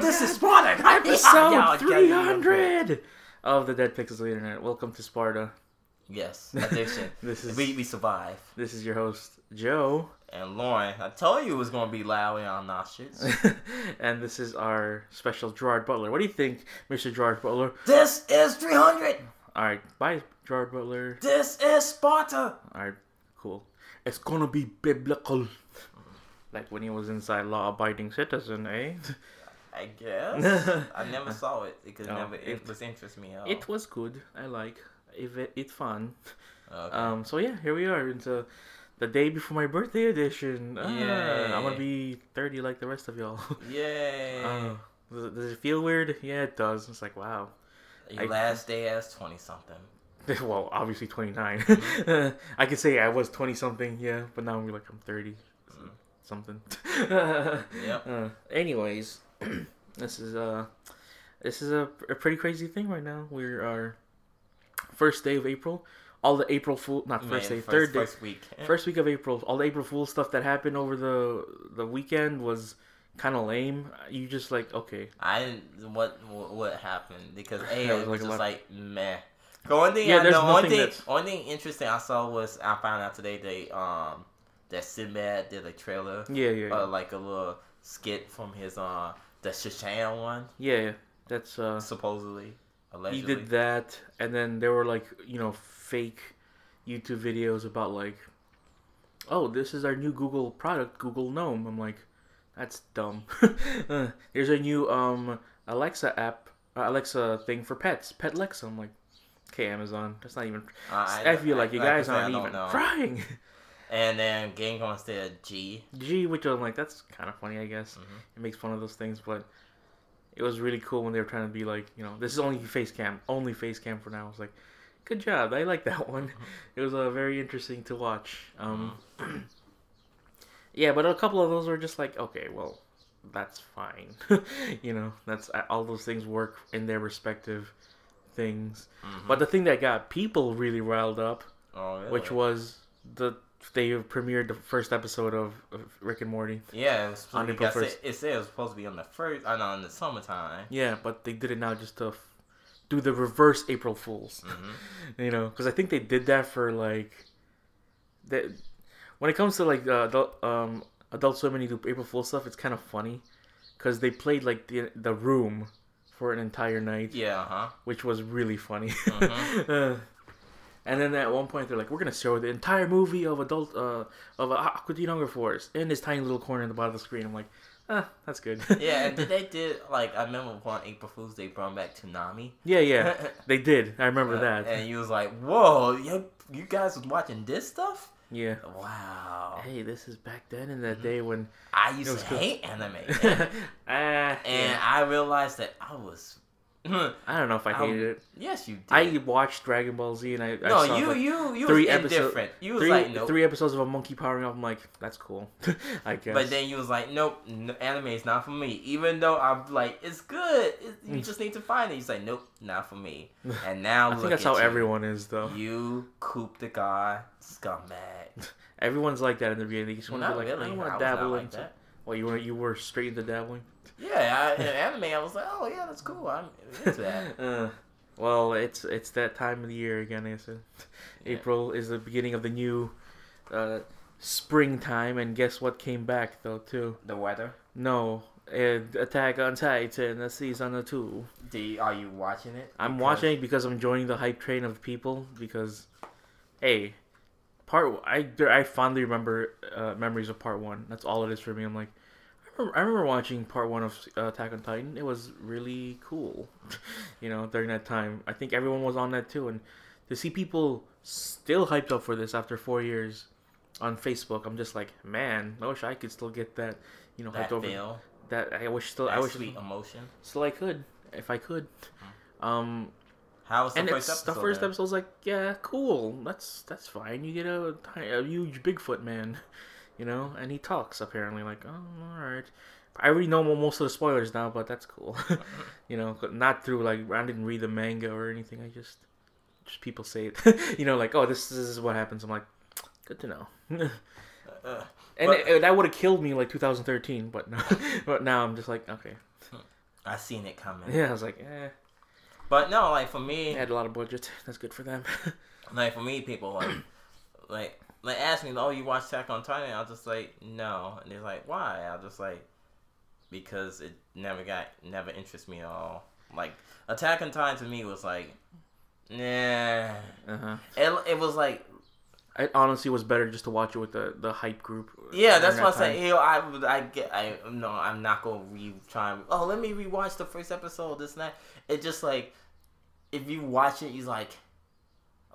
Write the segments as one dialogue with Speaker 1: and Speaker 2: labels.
Speaker 1: this is Sparta.
Speaker 2: Episode
Speaker 1: Yeah, yeah,
Speaker 2: three of the Dead Pixels of the Internet. Welcome to Sparta.
Speaker 1: Yes, addiction.
Speaker 2: This is
Speaker 1: we we survive.
Speaker 2: this is your host Joe,
Speaker 1: And Lauren, I told you it was gonna be loud and obnoxious.
Speaker 2: and this is our special Gerard Butler. What do you think, Mr. Gerard Butler?
Speaker 1: this is 300.
Speaker 2: All right, bye, Gerard Butler.
Speaker 1: This is Sparta.
Speaker 2: All right, cool. It's gonna be biblical, like when he was inside law-abiding citizen, eh?
Speaker 1: I guess. I never saw it because
Speaker 2: No,
Speaker 1: never it,
Speaker 2: it-
Speaker 1: was interest me.
Speaker 2: It was good. I like. It it, it fun.
Speaker 1: Okay.
Speaker 2: Um. So yeah, here we are into the day before my birthday edition. Ah,
Speaker 1: Yay.
Speaker 2: I'm gonna be thirty like the rest of y'all.
Speaker 1: Yay.
Speaker 2: Uh, does, it, does it feel weird? Yeah, it does. It's like wow.
Speaker 1: Your
Speaker 2: I-
Speaker 1: last day as 20 something.
Speaker 2: Well, obviously 29.
Speaker 1: Mm-hmm.
Speaker 2: I could say I was 20 something, yeah, but now I'm like I'm 30
Speaker 1: Mm.
Speaker 2: something.
Speaker 1: Yep.
Speaker 2: Uh, anyways, this is uh this is a, a pretty crazy thing right now. We are first day of April. All the April Fool, not first
Speaker 1: Man,
Speaker 2: day, third day,
Speaker 1: First week.
Speaker 2: first week of April. All the April Fool stuff that happened over the the weekend was kind of lame. You just like okay,
Speaker 1: I didn't. What what, happened? Because a
Speaker 2: was like a
Speaker 1: just like meh. The only thing,
Speaker 2: Yeah,
Speaker 1: I, only thing,
Speaker 2: that's-
Speaker 1: only thing interesting I saw was I found out today they um that Sinbad did a trailer,
Speaker 2: yeah, yeah, yeah.
Speaker 1: like a little skit from his uh the Shashan one,
Speaker 2: yeah that's uh.
Speaker 1: supposedly
Speaker 2: He
Speaker 1: allegedly.
Speaker 2: did that, and then there were like you know fake YouTube videos about like, oh, this is our new Google product, Google Gnome. I'm like, that's dumb. Uh, Here's a new um Alexa app, uh, Alexa thing for pets, Petlexa. I'm like, okay, Amazon, that's not even.
Speaker 1: Uh,
Speaker 2: I, feel like you guys aren't even trying.
Speaker 1: And then Gone said G.
Speaker 2: G, which I'm like, that's kind of funny, I guess.
Speaker 1: Mhm.
Speaker 2: It makes fun of those things, but it was really cool when they were trying to be like, you know, this is only face cam, only face cam for now. I was like, good job, I like that one. It was uh, very interesting to watch. Um, yeah, but a couple of those were just like, okay, well, that's fine. you know, that's all those things work in their respective things.
Speaker 1: Mhm.
Speaker 2: But the thing that got people really riled up,
Speaker 1: Oh, really?
Speaker 2: which was the they premiered the first episode of, of Rick and Morty.
Speaker 1: yeah, it was
Speaker 2: on
Speaker 1: supposed to be,
Speaker 2: April
Speaker 1: I said- it said it was supposed to be on the first, I know, in the summertime.
Speaker 2: Yeah, but they did it now just to f- do the reverse April Fools.
Speaker 1: hmm
Speaker 2: You know, because I think they did that for like that. When it comes to like uh, adult um Adult Swim and you do April Fool stuff, it's kind of funny because they played like the the Room for an entire night,
Speaker 1: Yeah, huh?
Speaker 2: which was really funny.
Speaker 1: Mhm.
Speaker 2: Uh, and then at one point they're like, "We're gonna show the entire movie of adult uh of Aqua Teen Hunger Force in this tiny little corner in the bottom of the screen." I'm like, "Ah, that's good."
Speaker 1: Yeah, and did they did like I remember on April Fools they brought back Toonami.
Speaker 2: yeah, yeah, they did. I remember
Speaker 1: Uh,
Speaker 2: that.
Speaker 1: And you was like, "Whoa, you, you guys was watching this stuff?
Speaker 2: Yeah.
Speaker 1: Wow."
Speaker 2: Hey, this is back then in that day when
Speaker 1: I used to
Speaker 2: cool.
Speaker 1: hate anime,
Speaker 2: ah,
Speaker 1: and
Speaker 2: yeah.
Speaker 1: I realized that I was.
Speaker 2: I don't know if I
Speaker 1: Um,
Speaker 2: hated it.
Speaker 1: yes, you did.
Speaker 2: I watched Dragon Ball Z and I, I
Speaker 1: no,
Speaker 2: saw
Speaker 1: you
Speaker 2: like,
Speaker 1: you you
Speaker 2: three
Speaker 1: was
Speaker 2: episode-
Speaker 1: indifferent. You was
Speaker 2: three
Speaker 1: like, nope.
Speaker 2: three episodes of a monkey powering up. I'm like, that's cool. I guess.
Speaker 1: But then you was like, nope, no, anime is not for me. Even though I'm like, it's good. It, you just need to find it. You say, nope, not for me. And now
Speaker 2: Mm. I
Speaker 1: look
Speaker 2: think that's
Speaker 1: at
Speaker 2: how
Speaker 1: you.
Speaker 2: everyone is though.
Speaker 1: You coop the guy scumbag.
Speaker 2: Everyone's like that in the beginning. You just want to be like,
Speaker 1: really.
Speaker 2: I
Speaker 1: I
Speaker 2: want to dabble
Speaker 1: like
Speaker 2: into.
Speaker 1: that.
Speaker 2: Well, you were you were straight into dabbling.
Speaker 1: Yeah, I, in anime, I was like, oh yeah, that's cool. I'm into that.
Speaker 2: Uh, well, it's it's that time of the year again. I said,
Speaker 1: Yeah.
Speaker 2: April is the beginning of the new uh, springtime, and guess what came back though too?
Speaker 1: The weather.
Speaker 2: No, uh, Attack on Titan, the season two.
Speaker 1: Do you, are you watching it?
Speaker 2: I'm
Speaker 1: Because-
Speaker 2: watching it because I'm joining the hype train of people. Because, hey, part I I fondly remember uh, memories of part one. That's all it is for me. I'm like, I remember, watching part one of uh, Attack on Titan. It was really cool, you know, during that time. I think everyone was on that too, and to see people still hyped up for this after four years on Facebook, I'm just like, man, I wish I could still get that, you know,
Speaker 1: that
Speaker 2: hyped over.
Speaker 1: feel.
Speaker 2: That I wish still,
Speaker 1: That
Speaker 2: I wish
Speaker 1: sweet emotion.
Speaker 2: still I could if I could. Um,
Speaker 1: How was the
Speaker 2: and
Speaker 1: first
Speaker 2: it's
Speaker 1: episode?
Speaker 2: the first
Speaker 1: then?
Speaker 2: episode's like, yeah, cool. That's that's fine. You get a, a huge Bigfoot man, you know, and he talks apparently. Like, oh, all right. I already know most of the spoilers now, but that's cool. you know, not through like I didn't read the manga or anything. I just just people say it. you know, like, oh, this, this is what happens. I'm like, good to know.
Speaker 1: Uh,
Speaker 2: And
Speaker 1: But-
Speaker 2: it- that would have killed me like 2013, but no, but now I'm just like, okay,
Speaker 1: I seen it coming.
Speaker 2: Yeah, I was like, eh.
Speaker 1: But no, like for me,
Speaker 2: They had a lot of budget. That's good for them.
Speaker 1: like for me, people like like like ask me, oh, you watch Attack on Titan? I'll just like no, and they're like, why? I'll just like because it never got never interests me at all. Like Attack on Titan to me was like, nah.
Speaker 2: uh-huh.
Speaker 1: It, it was like
Speaker 2: It honestly was better just to watch it with the, the hype group.
Speaker 1: Yeah, that's what I'm saying. You know, I would, I get, I no, I'm not gonna re try. And, oh, let me rewatch the first episode. This and that. It's just like, if you watch it, you like,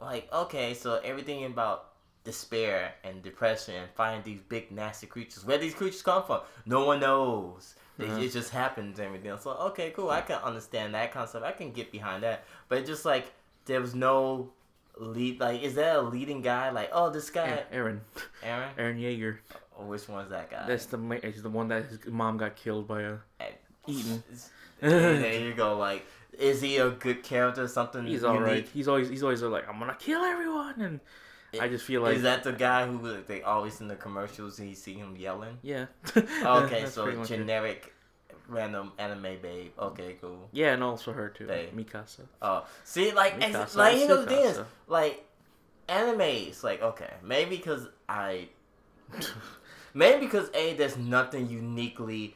Speaker 1: like okay, so everything about despair and depression and find these big nasty creatures. Where these creatures come from, no one knows. They,
Speaker 2: Mhm.
Speaker 1: It just happens and everything. So okay, cool. I can understand that concept. I can get behind that. But it's just like there was no lead. Like, is there a leading guy? Like, oh, this guy,
Speaker 2: Eren.
Speaker 1: Eren.
Speaker 2: Eren Yeager.
Speaker 1: Or which one's that guy?
Speaker 2: That's the he's the one that his mom got killed by a. Eaton.
Speaker 1: there you go. Like, is he a good character? Or something
Speaker 2: He's all right. He's always he's always like I'm gonna kill everyone, and I just feel like
Speaker 1: is that the guy who like, they always in the commercials? and You see him yelling.
Speaker 2: yeah.
Speaker 1: Okay, so
Speaker 2: much it.
Speaker 1: generic, random anime babe. Okay, cool.
Speaker 2: Yeah, and also her too,
Speaker 1: They-
Speaker 2: Mikasa.
Speaker 1: Oh, see, like,
Speaker 2: Mikasa,
Speaker 1: like you know the thing is,
Speaker 2: Tsukasa.
Speaker 1: like, animes. Like, okay, maybe because I, maybe because a there's nothing uniquely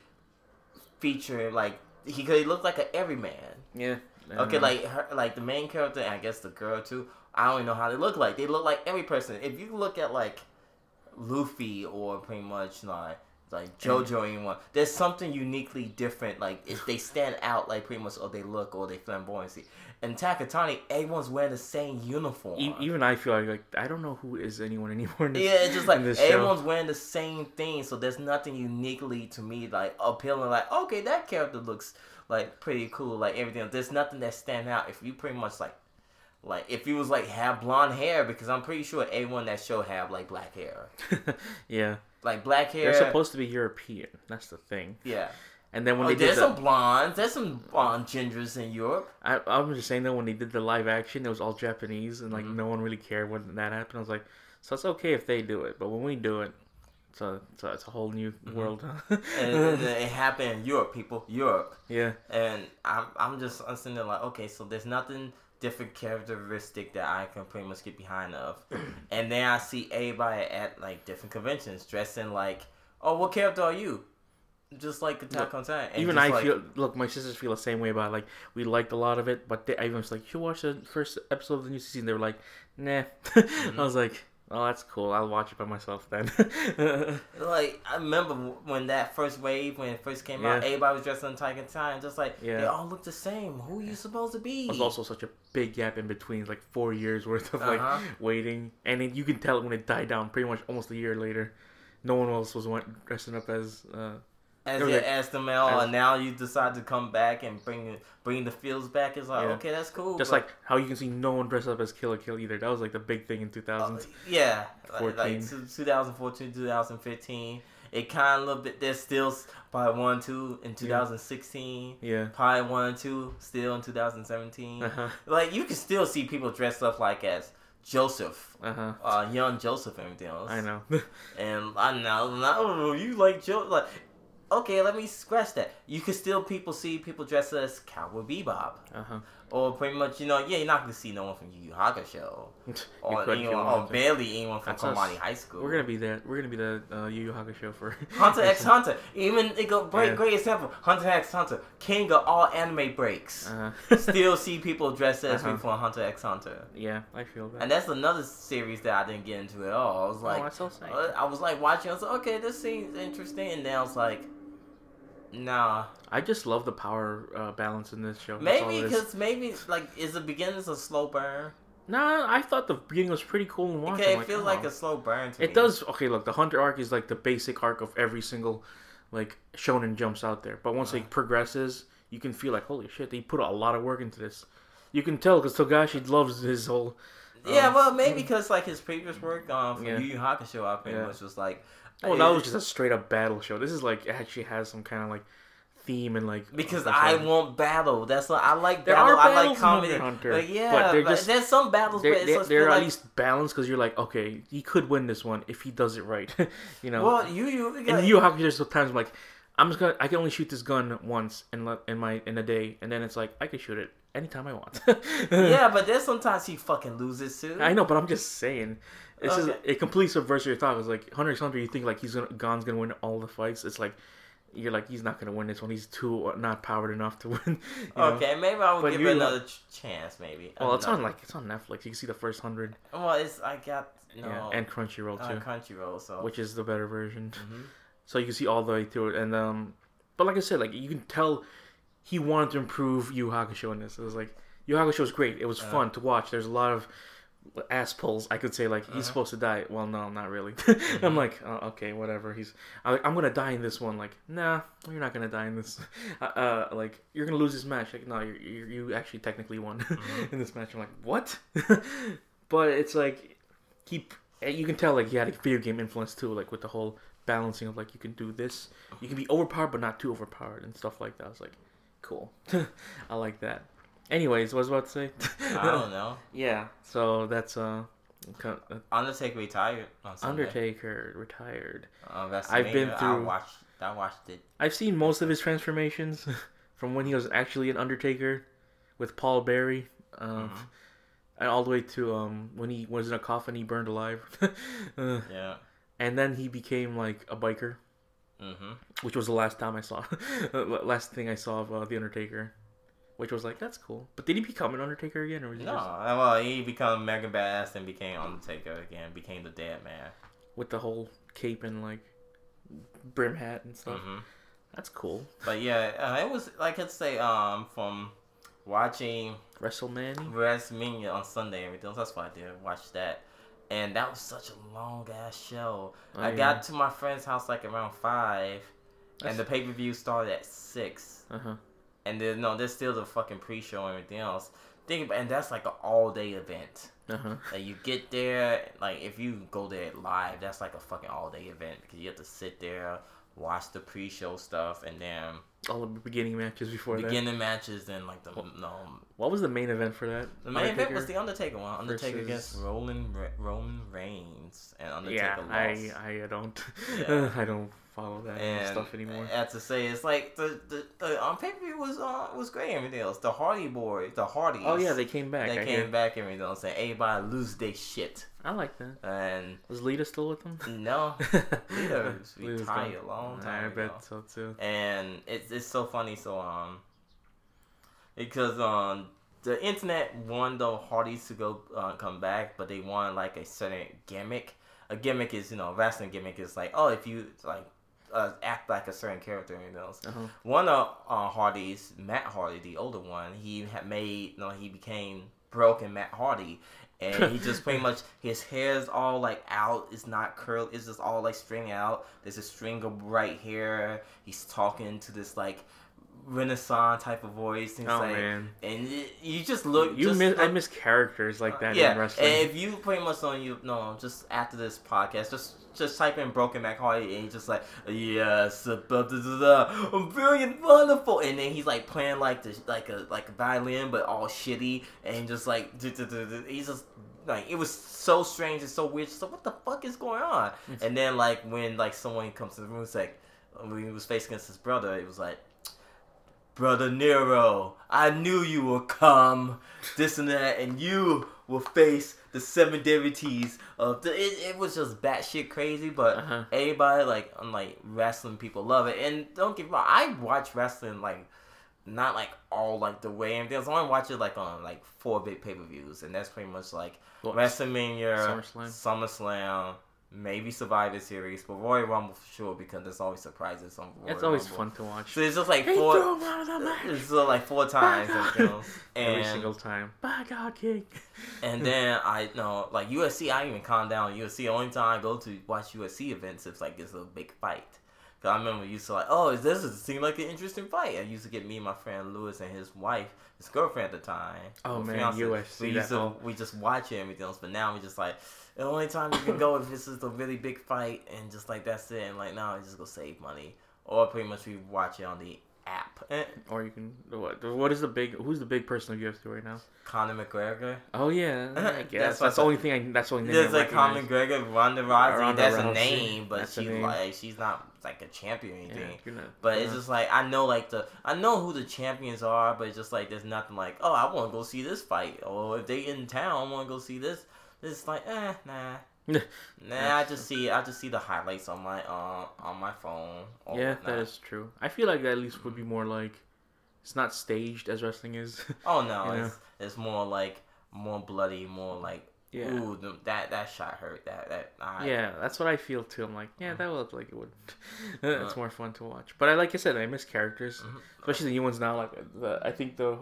Speaker 1: featuring like he could look like an everyman.
Speaker 2: Yeah.
Speaker 1: Okay,
Speaker 2: Uh,
Speaker 1: like her, like the main character, and I guess the girl too. I don't even know how they look like. They look like every person. If you look at like Luffy or pretty much like like JoJo or anyone, there's something uniquely different. Like if they stand out, like pretty much, or they look, or they flamboyancy. And Takatani, everyone's wearing the same uniform.
Speaker 2: e- even I feel like, like I don't know who is anyone anymore. This,
Speaker 1: yeah, it's just like
Speaker 2: this show.
Speaker 1: everyone's wearing the same thing, so there's nothing uniquely to me like appealing. Like, okay, that character looks like pretty cool. Like everything, there's nothing that stand out. If you pretty much like, like if he was like have blonde hair, because I'm pretty sure everyone that show have like black hair,
Speaker 2: yeah.
Speaker 1: like black hair.
Speaker 2: They're supposed to be European. That's the thing.
Speaker 1: yeah.
Speaker 2: And then when
Speaker 1: Oh,
Speaker 2: they did
Speaker 1: there's
Speaker 2: the,
Speaker 1: some blondes. There's some blonde gingers in Europe.
Speaker 2: I, I'm just saying that when they did the live action, it was all Japanese, and like
Speaker 1: Mhm.
Speaker 2: no one really cared when that happened. I was like, so it's okay if they do it, but when we do it, it's a it's a, it's a whole new
Speaker 1: Mhm.
Speaker 2: world.
Speaker 1: and, and it happened in Europe, people. Europe.
Speaker 2: yeah,
Speaker 1: And I'm I'm just I'm sitting there like, okay, so there's nothing different characteristic that I can pretty much get behind of. and then I see everybody at like different conventions dressing like, oh, what character are you? Just like Attack on Titan. And
Speaker 2: even I
Speaker 1: like-
Speaker 2: feel. Look, my sisters feel the same way about it. like we liked a lot of it, but they, I was like, you watch the first episode of the new season. They were like, nah.
Speaker 1: Mm-hmm.
Speaker 2: I was like, oh, that's cool. I'll watch it by myself then.
Speaker 1: Like I remember when that first wave when it first came out,
Speaker 2: Yeah.
Speaker 1: everybody was dressed in on Titan, just like
Speaker 2: yeah.
Speaker 1: they all look the same. Who are you supposed to be?
Speaker 2: There's also such a big gap in between, like four years worth of like
Speaker 1: Uh-huh.
Speaker 2: waiting, and then you can tell it when it died down. Pretty much almost a year later, no one else was dressing up as. Uh,
Speaker 1: as
Speaker 2: It was
Speaker 1: you
Speaker 2: like-
Speaker 1: asked them all, and now you decide to come back and bring bring the feels back. It's like
Speaker 2: Yeah.
Speaker 1: okay, that's cool.
Speaker 2: just
Speaker 1: but-
Speaker 2: like how you can see no one dressed up as Kill la Kill either. That was like the big thing in 2000s.
Speaker 1: Uh, yeah, like,
Speaker 2: 14.
Speaker 1: like two- 2014, 2015. It kind of a little bit. There's still probably one, two in 2016.
Speaker 2: yeah.
Speaker 1: Probably one, two still in 2017.
Speaker 2: Uh huh.
Speaker 1: Like you can still see people dressed up like as Joseph,
Speaker 2: Uh huh.
Speaker 1: uh, young Joseph, and everything else.
Speaker 2: I know.
Speaker 1: And I know, no, you like Joe, like. Okay, let me scratch that. You can still people see people dressed as Cowboy Bebop,
Speaker 2: uh huh.
Speaker 1: or pretty much, you know, yeah, you're not gonna see no one from Yu Yu Hakusho, or
Speaker 2: you
Speaker 1: anyone, or barely anyone from. Komani High School.
Speaker 2: We're gonna be there. We're gonna be the uh, Yu Yu Hakusho for
Speaker 1: Hunter x Hunter. Even it go great
Speaker 2: Yeah.
Speaker 1: great example. Hunter x Hunter, king of all anime breaks.
Speaker 2: Uh,
Speaker 1: Still see people dressed as
Speaker 2: Uh-huh.
Speaker 1: people Hunter x Hunter.
Speaker 2: yeah, I feel that.
Speaker 1: And that's another series that I didn't get into at all. I was like,
Speaker 2: oh, so
Speaker 1: uh, I was like watching. I was like, okay, this seems interesting, and then I was like, nah.
Speaker 2: I just love the power uh, balance in this show. That's
Speaker 1: Maybe
Speaker 2: it
Speaker 1: because maybe like is the beginning is a slow burn?
Speaker 2: Nah, I thought the beginning was pretty cool and watching.
Speaker 1: Okay, it
Speaker 2: like,
Speaker 1: feels
Speaker 2: oh.
Speaker 1: like a slow burn to me.
Speaker 2: It does. Okay, look, the Hunter arc is like the basic arc of every single like shonen jumps out there. But once
Speaker 1: Uh-huh.
Speaker 2: it progresses, you can feel like holy shit, they put a lot of work into this. You can tell because Togashi loves his whole.
Speaker 1: Yeah,
Speaker 2: um,
Speaker 1: well, maybe because like his previous work um, from
Speaker 2: Yeah.
Speaker 1: Yu Yu Hakusho, I pretty
Speaker 2: Yeah.
Speaker 1: much was like.
Speaker 2: Oh,
Speaker 1: it-
Speaker 2: that was just a straight up battle show. This is like it actually has some kind of like theme and like
Speaker 1: Because
Speaker 2: uh,
Speaker 1: I want battle. That's what I like.
Speaker 2: There
Speaker 1: battle.
Speaker 2: are
Speaker 1: I like
Speaker 2: battles
Speaker 1: comedy.
Speaker 2: Hunter Hunter,
Speaker 1: yeah,
Speaker 2: but they're just-
Speaker 1: there's some battles,
Speaker 2: they're,
Speaker 1: but it's
Speaker 2: they're, they're
Speaker 1: feel
Speaker 2: at least balanced because you're like okay, he could win this one if he does it right. you know.
Speaker 1: Well, you you
Speaker 2: and Yu Hakusho, there's times I'm like, I'm just gonna I can only shoot this gun once in le- in my in a day, and then it's like I can shoot it anytime I want.
Speaker 1: yeah, but then sometimes he fucking loses too.
Speaker 2: I know, but I'm just saying. It's just
Speaker 1: Okay.
Speaker 2: it completely subverts your thought. It's like Hunter x Hunter. You think like he's gonna Gon's gonna win all the fights. It's like you're like he's not gonna win this one. He's too not powered enough to win. you know?
Speaker 1: Okay, maybe I will give it another ch- chance. Maybe.
Speaker 2: Well, it's on like it's on Netflix. You can see the first hundred.
Speaker 1: Well, it's I got no.
Speaker 2: Yeah, and Crunchyroll
Speaker 1: uh,
Speaker 2: too,
Speaker 1: Crunchyroll, so.
Speaker 2: which is the better version.
Speaker 1: Mhm.
Speaker 2: So you can see all the way through it, and um, but like I said, like you can tell he wanted to improve Yu Hakusho in this. It was like Yu Hakusho was great. It was
Speaker 1: Uh-huh.
Speaker 2: fun to watch. There's a lot of ass pulls. I could say like
Speaker 1: Uh-huh.
Speaker 2: he's supposed to die. Well, no, not really. I'm like, oh, okay, whatever. He's I, I'm gonna die in this one. Like, nah, you're not gonna die in this. Uh, uh like you're gonna lose this match. Like, no, you you actually technically won
Speaker 1: Mm-hmm.
Speaker 2: in this match. I'm like, what? but it's like he you can tell like he had a video game influence too, like with the whole balancing of like you can do this, you can be overpowered but not too overpowered and stuff like that. I was like, cool, I like that. Anyways, what was I about to say?
Speaker 1: I don't know.
Speaker 2: yeah, so that's uh, co- uh,
Speaker 1: Undertaker retired
Speaker 2: Undertaker retired.
Speaker 1: Uh, WrestleMania,
Speaker 2: I've been through.
Speaker 1: I watched. I watched it.
Speaker 2: I've seen most of his transformations from when he was actually an Undertaker with Paul Bearer, um,
Speaker 1: Mhm.
Speaker 2: and all the way to um when he was in a coffin, he burned alive, uh,
Speaker 1: Yeah.
Speaker 2: and then he became like a biker.
Speaker 1: Mm-hmm.
Speaker 2: which was the last time I saw, last thing I saw of uh, the Undertaker, which was like that's cool. But did he become an Undertaker again, or was he
Speaker 1: No,
Speaker 2: just
Speaker 1: well, he become mega badass and became Undertaker again. Became the dead man.
Speaker 2: with the whole cape and like brim hat and stuff?
Speaker 1: hmm
Speaker 2: That's cool.
Speaker 1: But yeah, uh, it was like I'd say um from watching
Speaker 2: WrestleMania.
Speaker 1: WrestleMania on Sunday and everything. That's what I did. Watch that. And that was such a long ass show.
Speaker 2: Oh,
Speaker 1: I
Speaker 2: yeah.
Speaker 1: got to my friend's house like around five,
Speaker 2: That's-
Speaker 1: and the pay per view started at six.
Speaker 2: Uh huh.
Speaker 1: And then no, there's still the fucking pre show and everything else. Think about, and that's like an all day event.
Speaker 2: Uh huh.
Speaker 1: Like you get there, like if you go there live, that's like a fucking all day event because you have to sit there, watch the pre show stuff, and then
Speaker 2: All the beginning matches before that.
Speaker 1: beginning matches and like the no.
Speaker 2: What was the main event for that?
Speaker 1: The main event was the Undertaker one. Undertaker
Speaker 2: versus-
Speaker 1: against Roman Roman Reigns, and Undertaker
Speaker 2: Yeah,
Speaker 1: lost.
Speaker 2: I I don't
Speaker 1: Yeah.
Speaker 2: I don't follow that
Speaker 1: and
Speaker 2: stuff anymore.
Speaker 1: I have to say, it's like the the, the on pay per view was uh, was great. Everything else, the Hardy Boys, the Hardys.
Speaker 2: Oh yeah, they came back.
Speaker 1: they
Speaker 2: I
Speaker 1: came
Speaker 2: hear.
Speaker 1: back and everything. else, and everybody lose their shit.
Speaker 2: I like that.
Speaker 1: And
Speaker 2: Was Lita still with them?
Speaker 1: no, Lita was retired a long time
Speaker 2: I
Speaker 1: ago.
Speaker 2: bet so too.
Speaker 1: and it's it's so funny. So um, because um, the internet wanted the Hardys to go uh, come back, but they want like a certain gimmick. A gimmick is you know wrestling gimmick is like oh if you like uh, act like a certain character and else.
Speaker 2: Uh-huh.
Speaker 1: One of uh, Hardy's Matt Hardy, the older one, he had made you know he became broken Matt Hardy. And he just pretty much his hair's all like out. It's not curled. It's just all like string out. There's a string of bright hair. He's talking to this like Renaissance type of voice. And,
Speaker 2: Oh
Speaker 1: like,
Speaker 2: man,
Speaker 1: and it, you just look.
Speaker 2: you
Speaker 1: just
Speaker 2: miss I miss characters like that
Speaker 1: yeah,
Speaker 2: in wrestling.
Speaker 1: and if you pretty much on you no, just after this podcast, just just type in Broken Matt Hardy and he's just like yes, blah, blah, brilliant, wonderful, and then he's like playing like the like a like a violin but all shitty and just like he's just like it was so strange and so weird. So what the fuck is going on? Mm. And then like when like someone comes to the room, it's like when he was facing against his brother, it was like. Brother Nero, I knew you would come, this and that, and you will face the seven deities of the. It, it was just batshit crazy, but
Speaker 2: Uh-huh.
Speaker 1: everybody like, unlike wrestling people love it. And don't get me wrong, I watch wrestling like not like all like the way and. I only watch it like on like four big pay per views, and that's pretty much like
Speaker 2: Well,
Speaker 1: WrestleMania,
Speaker 2: SummerSlam.
Speaker 1: SummerSlam, maybe Survivor Series, but Royal Rumble for sure because there's always surprises on Royal
Speaker 2: It's always
Speaker 1: Rumble.
Speaker 2: fun to watch.
Speaker 1: So it's just like
Speaker 2: He
Speaker 1: four.
Speaker 2: threw him out of the match.
Speaker 1: It's uh, like four times, and, you know,
Speaker 2: Every single time. By God, King.
Speaker 1: and then I know like UFC. I even calm down UFC. The only time I go to watch UFC events is like it's a big fight. Cause I remember used to like, oh, is this does seem like an interesting fight? I used to get me and my friend Lewis and his wife, his girlfriend at the time.
Speaker 2: Oh, man,
Speaker 1: fiance,
Speaker 2: UFC,
Speaker 1: We used to we just watch it and everything else. But now we just like the only time you can go if this is a really big fight and just like that's it. And like now I just go save money or pretty much we watch it on the app. Eh,
Speaker 2: Or you can what? What is the big? Who's the big person of UFC right now?
Speaker 1: Conor McGregor.
Speaker 2: Oh yeah, I
Speaker 1: That's
Speaker 2: guess that's,
Speaker 1: what
Speaker 2: the only thing. I, that's the only name
Speaker 1: There's
Speaker 2: I
Speaker 1: like Conor. McGregor, Ronda Rousey.
Speaker 2: Ronda
Speaker 1: that's a name, but
Speaker 2: That's
Speaker 1: she's
Speaker 2: name.
Speaker 1: like she's not like a champion or anything.
Speaker 2: not-
Speaker 1: But
Speaker 2: you're
Speaker 1: it's just like I know like the I know who the champions are, but it's just like there's nothing like oh I want to go see this fight or if they in town I want to go see this. It's like eh nah nah I just see I just see the highlights on my uh on my phone. Or
Speaker 2: yeah, that is true. I feel like that at least would be more like it's not staged as wrestling is.
Speaker 1: Oh no,
Speaker 2: know?
Speaker 1: it's it's more like more bloody, more like
Speaker 2: yeah.
Speaker 1: ooh the, that that shot hurt that that I,
Speaker 2: Yeah, that's what I feel too. I'm like, yeah, that looked like it would. it's
Speaker 1: Uh.
Speaker 2: more fun to watch. But I like I said, I miss characters,
Speaker 1: Mhm.
Speaker 2: especially the new ones now. Like the, I think the,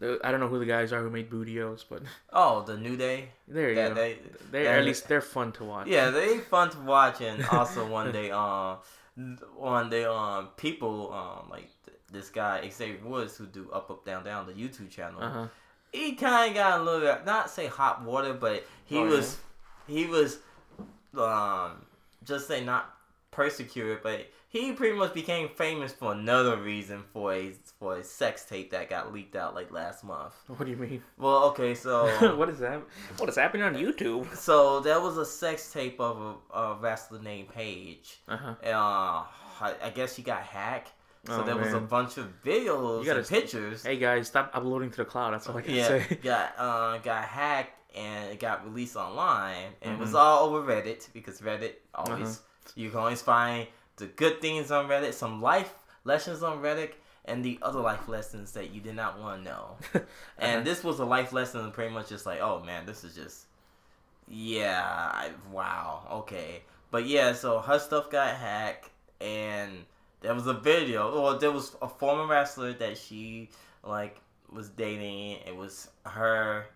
Speaker 2: I don't know who the guys are who made Booty O's, but
Speaker 1: Oh, the New Day.
Speaker 2: there you go.
Speaker 1: they
Speaker 2: They at least they're fun to watch.
Speaker 1: Yeah, they fun to watch, and also one day, um, one day, um, people, um, like this guy Xavier Woods who do Up Up Down Down, the YouTube channel.
Speaker 2: Uh huh.
Speaker 1: He kind of got a little, bit- not say hot water, but he
Speaker 2: Oh, yeah?
Speaker 1: was, he was, um, just say not persecuted, but he pretty much became famous for another reason for a for a sex tape that got leaked out like last month.
Speaker 2: What do you mean?
Speaker 1: Well, okay, so.
Speaker 2: what is that? What is happening on YouTube?
Speaker 1: So there was a sex tape of a, a wrestler named Paige.
Speaker 2: Uh huh.
Speaker 1: Uh, I, I guess she got hacked. So
Speaker 2: Oh,
Speaker 1: there was a bunch of videos
Speaker 2: You gotta-
Speaker 1: and pictures.
Speaker 2: Hey guys, stop uploading to the cloud. That's all I can
Speaker 1: yeah,
Speaker 2: say.
Speaker 1: got uh, got hacked and it got released online, and it was
Speaker 2: Mhm.
Speaker 1: all over Reddit because Reddit always
Speaker 2: Uh-huh.
Speaker 1: you can always find the good things on Reddit, some life lessons on Reddit, and the other life lessons that you did not want to know. And
Speaker 2: Uh-huh.
Speaker 1: this was a life lesson, pretty much just like, oh man, this is just, yeah, I, wow, okay. But yeah, so her stuff got hacked, and there was a video, or there was a former wrestler that she, like, was dating. It was her,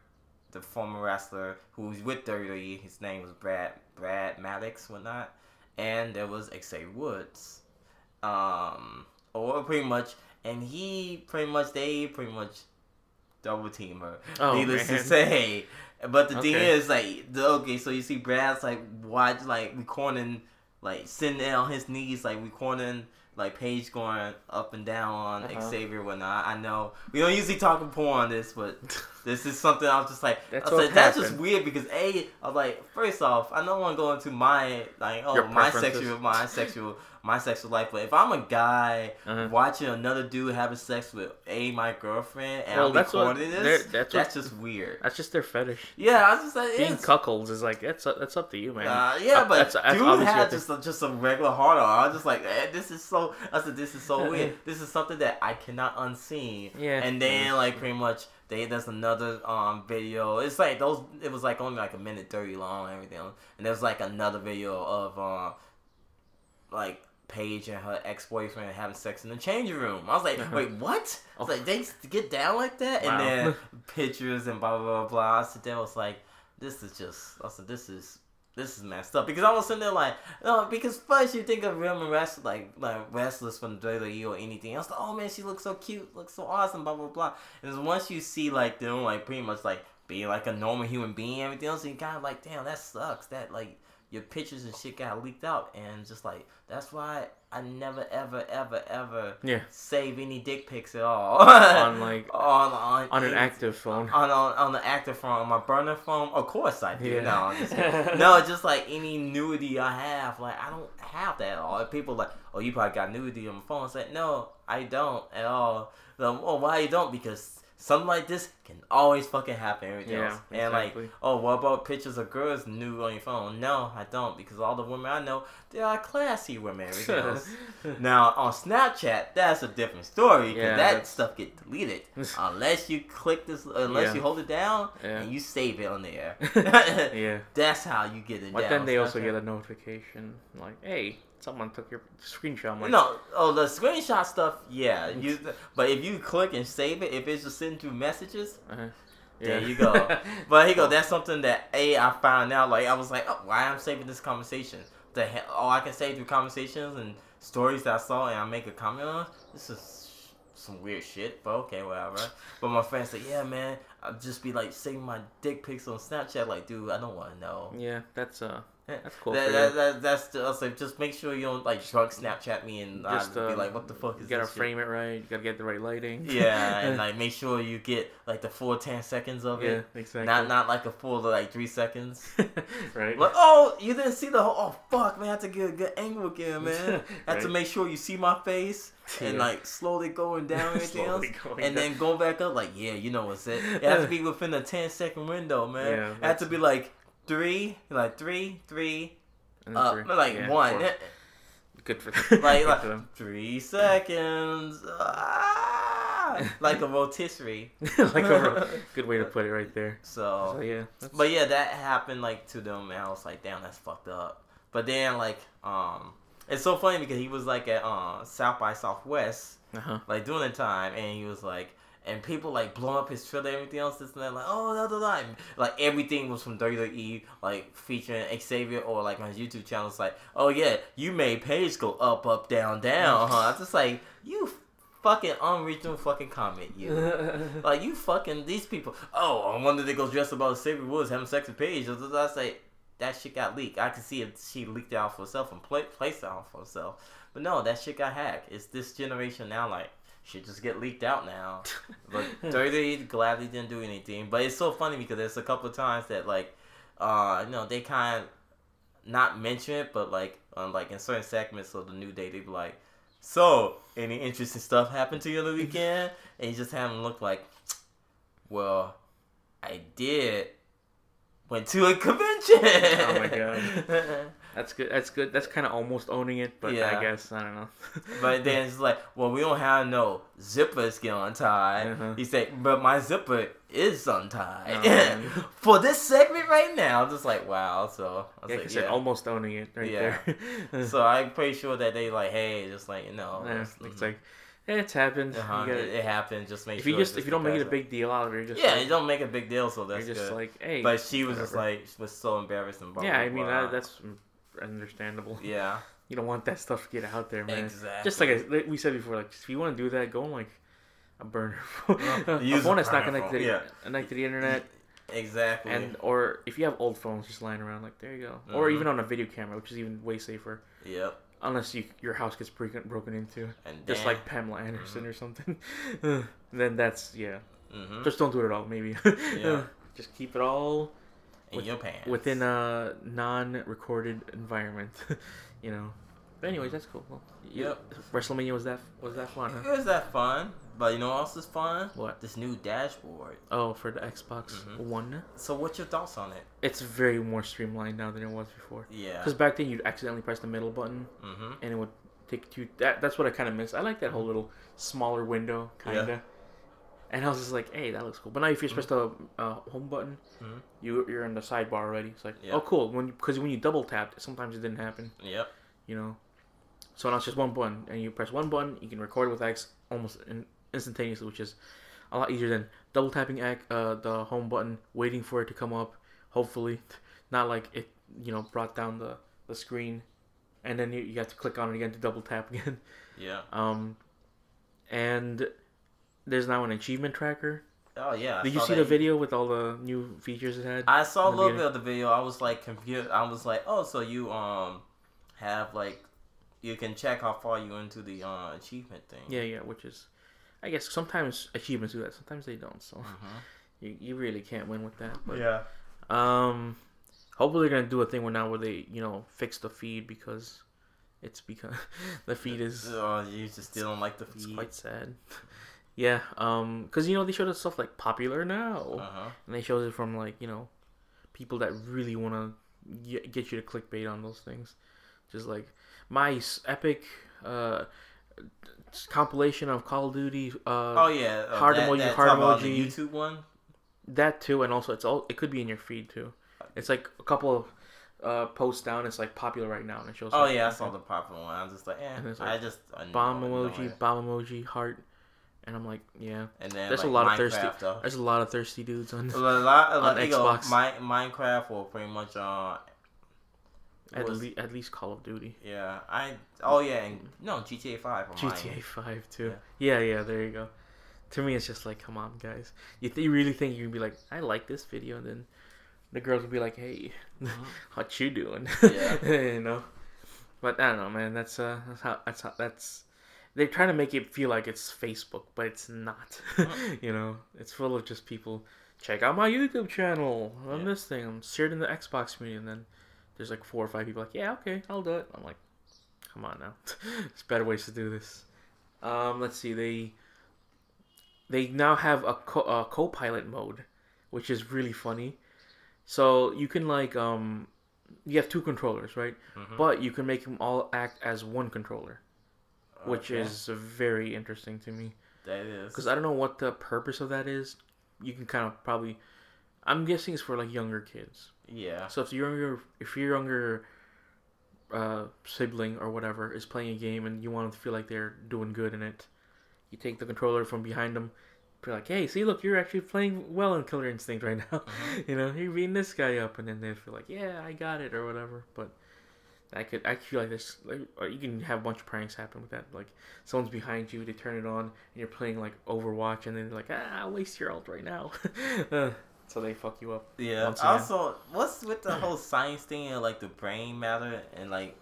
Speaker 1: the former wrestler who was with WWE. His name was Brad, Brad Maddox, whatnot. And there was Xavier Woods. Um, or pretty much, and he pretty much, they pretty much double team her.
Speaker 2: Oh,
Speaker 1: Needless
Speaker 2: man.
Speaker 1: to say. But the thing is, like, the, okay, so you see Brad's like watch, like recording, like sitting there on his knees, like recording, like Paige going up and down on
Speaker 2: Uh-huh.
Speaker 1: Xavier whatnot. I know we don't usually talk porn on this, but this is something I was just like,
Speaker 2: That's
Speaker 1: I was
Speaker 2: what
Speaker 1: like, that's just weird because a, I was like, first off, I don't want to go into my like, oh, my sexual, my sexual, my sexual life. But if I'm a guy
Speaker 2: Uh-huh.
Speaker 1: watching another dude having sex with a my girlfriend and
Speaker 2: Well,
Speaker 1: I'm
Speaker 2: that's what-
Speaker 1: recording this, that's,
Speaker 2: that's what-
Speaker 1: just weird.
Speaker 2: That's just their fetish.
Speaker 1: Yeah, I was just like,
Speaker 2: Being
Speaker 1: it's,
Speaker 2: cuckolds is like that's that's up to you, man.
Speaker 1: uh, yeah, but
Speaker 2: that's- that's
Speaker 1: dude
Speaker 2: obviously
Speaker 1: had just a, just a regular hard on. I was just like, eh, this is so. I said, this is so weird. This is something that I cannot unseen.
Speaker 2: Yeah.
Speaker 1: And then like pretty much they there's another um video. It's like those. It was like only like a minute thirty long and everything. And there was like another video of uh, like. Paige and her ex boyfriend having sex in the changing room. I was like, wait, what? I was like, they get down like that?
Speaker 2: Wow.
Speaker 1: And then pictures and blah, blah, blah, blah. I sit there, I was like, this is just, I said, this is, this is messed up. Because I was sitting there like, no, because first you think of women wrestlers, like, like wrestlers from WWE or anything. Was like, oh man, she looks so cute, looks so awesome, blah, blah, blah. And once you see like them, like, pretty much like being like a normal human being and everything else, you kind of like, damn, that sucks. That, like, your pictures and shit got leaked out. And just like, that's why I never, ever, ever, ever
Speaker 2: Yeah.
Speaker 1: save any dick pics at all.
Speaker 2: On like
Speaker 1: on on
Speaker 2: on an active phone.
Speaker 1: on on, on the active phone on my burner phone. Of course I do.
Speaker 2: Yeah.
Speaker 1: No, I'm just no, just like any nudity I have, like I don't have that at all. People like, oh, you probably got nudity on my phone. It's like, no, I don't at all. So, oh, why you don't? Because something like this can always fucking happen. Everything
Speaker 2: Yeah,
Speaker 1: else. And like, oh, what about pictures of girls nude on your phone? No, I don't. Because all the women I know, they are classy women. Everything else. Now on Snapchat, that's a different story because
Speaker 2: Yeah,
Speaker 1: that
Speaker 2: that's-
Speaker 1: stuff get deleted unless you click this, unless
Speaker 2: Yeah.
Speaker 1: you hold it down and you save it on there.
Speaker 2: yeah.
Speaker 1: That's how you get it
Speaker 2: But
Speaker 1: down.
Speaker 2: then they also get a notification like, "Hey, someone took your screenshot." Like,
Speaker 1: no, oh the screenshot stuff, yeah. You, but if you click and save it, if it's just sitting through messages,
Speaker 2: Uh-huh.
Speaker 1: There you go. But he go. That's something that a I found out. Like I was like, oh, why I'm saving this conversation? The hell? Oh, I can save through conversations and stories that I saw, and I make a comment on. This is some weird shit, but okay, whatever. But my friend said, yeah, man, I'd just be like saving my dick pics on Snapchat. Like, dude, I don't want to know.
Speaker 2: Yeah, that's uh, that's cool.
Speaker 1: That, that, that, that's just like just make sure you don't like drunk Snapchat me and
Speaker 2: Just,
Speaker 1: I'd be
Speaker 2: uh,
Speaker 1: like, what the fuck is
Speaker 2: You gotta
Speaker 1: this shit?
Speaker 2: frame it right. You gotta get the right lighting.
Speaker 1: Yeah, and like make sure you get like the full ten seconds of
Speaker 2: yeah,
Speaker 1: it,
Speaker 2: exactly.
Speaker 1: not not like a full like three seconds.
Speaker 2: right.
Speaker 1: Like, oh, you didn't see the whole. Oh, fuck, man. I have to get a good angle again, man. I have to make sure you see my face and, like, slowly going down and everything else.
Speaker 2: Slowly going
Speaker 1: And
Speaker 2: down.
Speaker 1: then go back up, like, yeah, you know what's it. It has to be within a 10 second window, man.
Speaker 2: Yeah,
Speaker 1: it has to be like three, like three, three, up,
Speaker 2: three.
Speaker 1: like
Speaker 2: Yeah,
Speaker 1: one.
Speaker 2: four. Good for them.
Speaker 1: like, like
Speaker 2: for them.
Speaker 1: three seconds. Ah, like a rotisserie.
Speaker 2: like a ro- good way to put it right there.
Speaker 1: So,
Speaker 2: So yeah, that's,
Speaker 1: But yeah, that happened like to them, and I was like, damn, that's fucked up. But then like, um, it's so funny because he was like at uh, South by Southwest,
Speaker 2: uh-huh.
Speaker 1: like doing the time, and he was like, and people like blowing up his trailer, and everything else, this and that, like, oh, da, da. And, like everything was from WWE, like featuring Xavier, or like on his YouTube channel, it's like, oh yeah, you made Paige go up, up, down, down, huh? It's just like you fucking unreasonable fucking comment, you. Like you fucking these people. Oh, I wonder they go dress about Xavier Woods having sex with Paige. I say that shit got leaked. I can see if She leaked it out for herself and play, placed it out for herself. But no, that shit got hacked. It's this generation now. Like shit just get leaked out now. But Dirty gladly didn't do anything. But it's so funny because there's a couple of times that like, uh, you know, they kind of not mention it, but like, um, like in certain segments of the New Day, they be like, "So, any interesting stuff happened to you on the weekend?" And you just have them look like, "Well, I did." Went to a convention.
Speaker 2: Oh my God. That's good. That's good. That's kind of almost owning it, but
Speaker 1: Yeah.
Speaker 2: I guess I don't know.
Speaker 1: But then it's like, well, we don't have no zipper get untied.
Speaker 2: Uh-huh.
Speaker 1: He said, but my zipper is untied
Speaker 2: Oh, man.
Speaker 1: for this segment right now. I'm just like, wow. So I was
Speaker 2: yeah,
Speaker 1: like, yeah.
Speaker 2: almost owning it right
Speaker 1: Yeah.
Speaker 2: there.
Speaker 1: So I'm pretty sure that they like, hey, just like you know,
Speaker 2: yeah,
Speaker 1: it's,
Speaker 2: it's like, it's happened.
Speaker 1: uh-huh,
Speaker 2: gotta-
Speaker 1: it, it happened. Just make
Speaker 2: if
Speaker 1: sure
Speaker 2: you just if you don't make it a big deal out of it, just
Speaker 1: yeah,
Speaker 2: like,
Speaker 1: you don't make a big deal, so that's
Speaker 2: you're just
Speaker 1: good.
Speaker 2: like, hey.
Speaker 1: but she was just like, she was so embarrassed and blah,
Speaker 2: yeah, I mean that, that's understandable.
Speaker 1: yeah,
Speaker 2: You don't want that stuff to get out there, man.
Speaker 1: exactly.
Speaker 2: Just like, I, like we said before, like if you want to do that, go on like a burner phone,
Speaker 1: Uh,
Speaker 2: a phone that's not connected, to,
Speaker 1: yeah.
Speaker 2: connected to the internet,
Speaker 1: exactly.
Speaker 2: and or if you have old phones just lying around, like there you go, or
Speaker 1: Mhm.
Speaker 2: even on a video camera, which is even way safer,
Speaker 1: yep,
Speaker 2: unless you your house gets broken broken into,
Speaker 1: and
Speaker 2: just
Speaker 1: then,
Speaker 2: like Pamela Anderson or something. then that's yeah,
Speaker 1: hmm
Speaker 2: just don't do it at all. Maybe
Speaker 1: Yeah.
Speaker 2: just keep it all
Speaker 1: in
Speaker 2: with-
Speaker 1: your pants
Speaker 2: within a non-recorded environment, you know. But anyways, that's cool. Well,
Speaker 1: Yep.
Speaker 2: WrestleMania was that was that fun?
Speaker 1: It was that fun, but you know what else is fun?
Speaker 2: What?
Speaker 1: This new dashboard.
Speaker 2: Oh, for the Xbox
Speaker 1: Mhm.
Speaker 2: One,
Speaker 1: So, what's your thoughts on it?
Speaker 2: it's very more streamlined now than it was before.
Speaker 1: Yeah.
Speaker 2: Because back then you'd accidentally press the middle button
Speaker 1: Mm-hmm.
Speaker 2: and it would take you. That that's what I kind of miss. I like that whole little smaller window, kinda. And I was just like, hey, that looks cool. But now if you just press the uh, home button,
Speaker 1: Mhm.
Speaker 2: you you're in the sidebar already. It's like,
Speaker 1: Yeah.
Speaker 2: oh, cool. When because when you double tapped, sometimes it didn't happen.
Speaker 1: Yep.
Speaker 2: you know. So now it's just one button, and you press one button, you can record with X almost in, instantaneously, which is a lot easier than double tapping X, uh, the home button, waiting for it to come up. Hopefully, not like it, you know, brought down the the screen, and then you, you have to click on it again to double tap again.
Speaker 1: Yeah.
Speaker 2: Um, and there's now an achievement tracker.
Speaker 1: Oh yeah. I
Speaker 2: Did you see the video with all the new features it had?
Speaker 1: I saw a little bit of the video. I was like confused. I was like, oh, so you um have like you can check how far you into the uh, achievement thing.
Speaker 2: yeah, yeah, which is, I guess sometimes achievements do that, sometimes they don't. So
Speaker 1: Mhm.
Speaker 2: you, you really can't win with that. But
Speaker 1: Yeah.
Speaker 2: Um, hopefully they're gonna do a thing where now where they you know fix the feed because it's because the feed is
Speaker 1: Oh, you just still don't like the
Speaker 2: it's
Speaker 1: feed.
Speaker 2: quite sad. Yeah, um, because you know they showed us stuff like popular now,
Speaker 1: Uh huh.
Speaker 2: and they showed it from like you know people that really want to get, you to clickbait on those things, just like my epic uh compilation of Call of Duty. Uh,
Speaker 1: Oh yeah. Uh,
Speaker 2: Heart
Speaker 1: that,
Speaker 2: emoji,
Speaker 1: that the
Speaker 2: emoji.
Speaker 1: YouTube one.
Speaker 2: that too and also it's all it could be in your feed too it's like a couple of uh posts down it's like popular right now and it shows
Speaker 1: Oh yeah, I saw the popular one. I'm just like, eh.
Speaker 2: It's
Speaker 1: I just I
Speaker 2: bomb emoji bomb emoji heart and i'm like yeah
Speaker 1: And then
Speaker 2: There's a
Speaker 1: like,
Speaker 2: lot of
Speaker 1: Minecraft,
Speaker 2: thirsty-
Speaker 1: Though.
Speaker 2: there's a lot of thirsty dudes on
Speaker 1: A lot,
Speaker 2: on
Speaker 1: like, you know,
Speaker 2: Xbox.
Speaker 1: Mi- Minecraft or pretty much uh.
Speaker 2: at,
Speaker 1: was-
Speaker 2: le- at least call of duty
Speaker 1: Yeah, I. Oh yeah, and no GTA Five. on mine.
Speaker 2: gta 5 too yeah. yeah there you go to me, it's just like, come on, guys. You, th- you really think you can be like, I like this video, and then the girls will be like, hey, what you doing?
Speaker 1: Yeah.
Speaker 2: you know. But I don't know, man. That's uh, that's how that's how that's. They're trying to make it feel like it's Facebook, but it's not. you know, it's full of just people. Check out my YouTube channel on
Speaker 1: Yeah.
Speaker 2: this thing. I'm shared in the Xbox community, and then there's like four or five people like, yeah, okay, I'll do it. I'm like, come on now. There's better ways to do this. Um, let's see. They they now have a, co- a co-pilot mode, which is really funny. So you can like um, you have two controllers, right?
Speaker 1: Mhm.
Speaker 2: But you can make them all act as one controller, which is very interesting to me
Speaker 1: that is
Speaker 2: because I don't know what the purpose of that is. You can kind of probably, I'm guessing it's for like younger kids.
Speaker 1: yeah.
Speaker 2: So if your younger, if your younger uh, sibling or whatever is playing a game and you want them to feel like they're doing good in it, you take the controller from behind them. Be like, hey, see, look, you're actually playing well in Killer Instinct right now. you know, you're beating this guy up, and then they feel like, yeah, I got it or whatever. But I could, I feel like this, like, you can have a bunch of pranks happen with that. Like, someone's behind you, they turn it on, and you're playing like Overwatch, and then they're like, ah, waste your ult right now. Uh, so they fuck you up.
Speaker 1: Yeah. Also, what's with the whole science thing and like the brain matter and like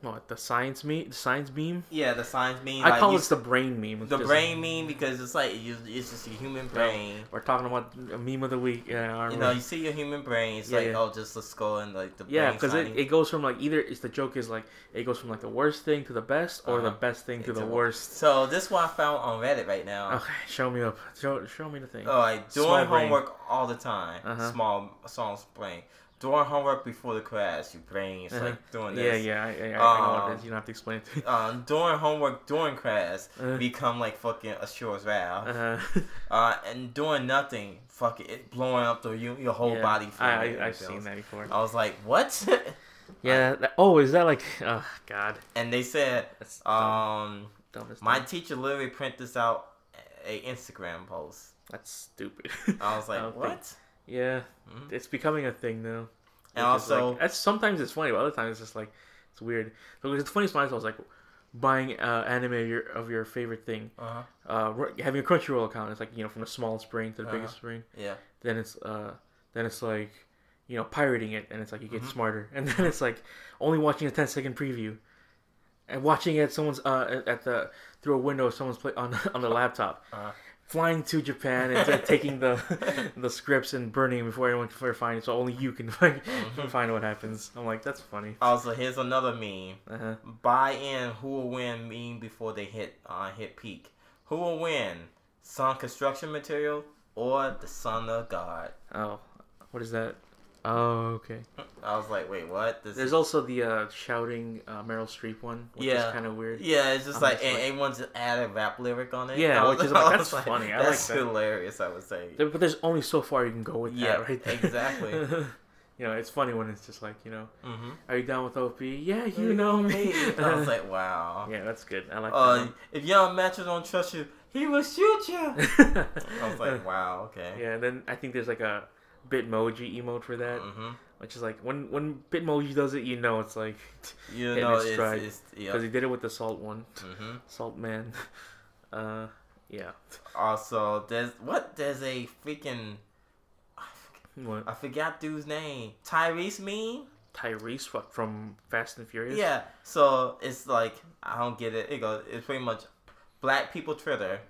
Speaker 2: What the science meme? the science beam?
Speaker 1: yeah, the science meme.
Speaker 2: I
Speaker 1: like,
Speaker 2: call it the brain meme.
Speaker 1: The brain meme because it's like it's just a human brain.
Speaker 2: We're talking about a meme of the week. Yeah,
Speaker 1: You know, you see your human brain. It's
Speaker 2: Yeah,
Speaker 1: like
Speaker 2: yeah.
Speaker 1: oh, just a skull and like the
Speaker 2: yeah, because it, it goes from like either it's the joke is like it goes from like the worst thing to the best or the
Speaker 1: Uh-huh.
Speaker 2: best thing to
Speaker 1: It's
Speaker 2: the
Speaker 1: a-
Speaker 2: worst.
Speaker 1: So this one I found on Reddit right now.
Speaker 2: Okay, show me up. Show show me the thing.
Speaker 1: Oh, like
Speaker 2: Small
Speaker 1: doing
Speaker 2: brain.
Speaker 1: homework all the time.
Speaker 2: Uh-huh.
Speaker 1: Small small brain. Doing homework before the class, your brain is
Speaker 2: Uh-huh.
Speaker 1: like doing
Speaker 2: yeah,
Speaker 1: this.
Speaker 2: yeah, I, I, I what
Speaker 1: Um,
Speaker 2: is. You don't have to explain it to me.
Speaker 1: Um, doing homework during class
Speaker 2: Uh-huh.
Speaker 1: become like fucking a short round.
Speaker 2: Uh-huh.
Speaker 1: Uh, and doing nothing, fuck it, it blowing up the you, your whole
Speaker 2: Yeah,
Speaker 1: body.
Speaker 2: I, I, I've
Speaker 1: feels.
Speaker 2: seen that before.
Speaker 1: I was like, what?
Speaker 2: Yeah. that- oh, is that like? Oh God.
Speaker 1: and they said,
Speaker 2: That's
Speaker 1: um,
Speaker 2: dumb
Speaker 1: my teacher literally print this out a Instagram post.
Speaker 2: That's stupid.
Speaker 1: I was like,
Speaker 2: don't think-
Speaker 1: what?
Speaker 2: Yeah,
Speaker 1: Mhm.
Speaker 2: it's becoming a thing now.
Speaker 1: And
Speaker 2: like-
Speaker 1: also-
Speaker 2: that's sometimes it's funny, but other times it's just like it's weird. Because the funniest part was like buying uh, anime of your, of your favorite thing,
Speaker 1: Uh-huh.
Speaker 2: uh, having a Crunchyroll account. It's like you know from the smallest brain to the
Speaker 1: Uh-huh.
Speaker 2: biggest brain.
Speaker 1: Yeah.
Speaker 2: Then it's uh, then it's like you know pirating it, and it's like you get
Speaker 1: Mhm.
Speaker 2: smarter. And then it's like only watching a 10 second preview, and watching it someone's uh at- the through a window of someone's play on on the laptop.
Speaker 1: Uh-huh.
Speaker 2: Flying to Japan and then taking the the scripts and burning them before anyone can find it, so only you can find,
Speaker 1: Mhm.
Speaker 2: find what happens. I'm like, that's funny.
Speaker 1: Also, here's another meme.
Speaker 2: Uh-huh.
Speaker 1: Buy in who will win meme before they hit uh, hit peak. Who will win? Sun construction material or the son of God?
Speaker 2: Oh, what is that? Oh, okay.
Speaker 1: I was like, wait, what? This
Speaker 2: There's also the uh, shouting uh, Meryl Streep one, which
Speaker 1: Yeah.
Speaker 2: is kind of weird.
Speaker 1: Yeah, it's just
Speaker 2: I'm
Speaker 1: like
Speaker 2: just
Speaker 1: and
Speaker 2: like-
Speaker 1: everyone just add a rap lyric on it.
Speaker 2: Yeah,
Speaker 1: was-
Speaker 2: which is like, that's
Speaker 1: was
Speaker 2: funny. I
Speaker 1: that's
Speaker 2: like that.
Speaker 1: hilarious. I would say.
Speaker 2: But there's only so far you can go with
Speaker 1: Yeah,
Speaker 2: that, right? there.
Speaker 1: exactly.
Speaker 2: you know, it's funny when it's just like, you know,
Speaker 1: Mm-hmm.
Speaker 2: are you down with OP? Yeah, you know me.
Speaker 1: I was like, wow.
Speaker 2: yeah, that's good. I like
Speaker 1: Uh,
Speaker 2: that.
Speaker 1: if young matches don't trust you, he will shoot you. I was like, wow, okay.
Speaker 2: Yeah, and then I think there's like a Bitmoji emote for that,
Speaker 1: Mm-hmm.
Speaker 2: which is like when when Bitmoji does it, you know it's like
Speaker 1: You know,
Speaker 2: its
Speaker 1: it's,
Speaker 2: stride.
Speaker 1: yeah.
Speaker 2: because he did it with the Salt one,
Speaker 1: Mm-hmm.
Speaker 2: Salt Man. Uh, yeah.
Speaker 1: Also, there's what? There's a freaking
Speaker 2: What?
Speaker 1: I forgot dude's name. Tyrese meme.
Speaker 2: Tyrese fuck from Fast and Furious.
Speaker 1: Yeah. So it's like I don't get it. It goes. It's pretty much black people Twitter.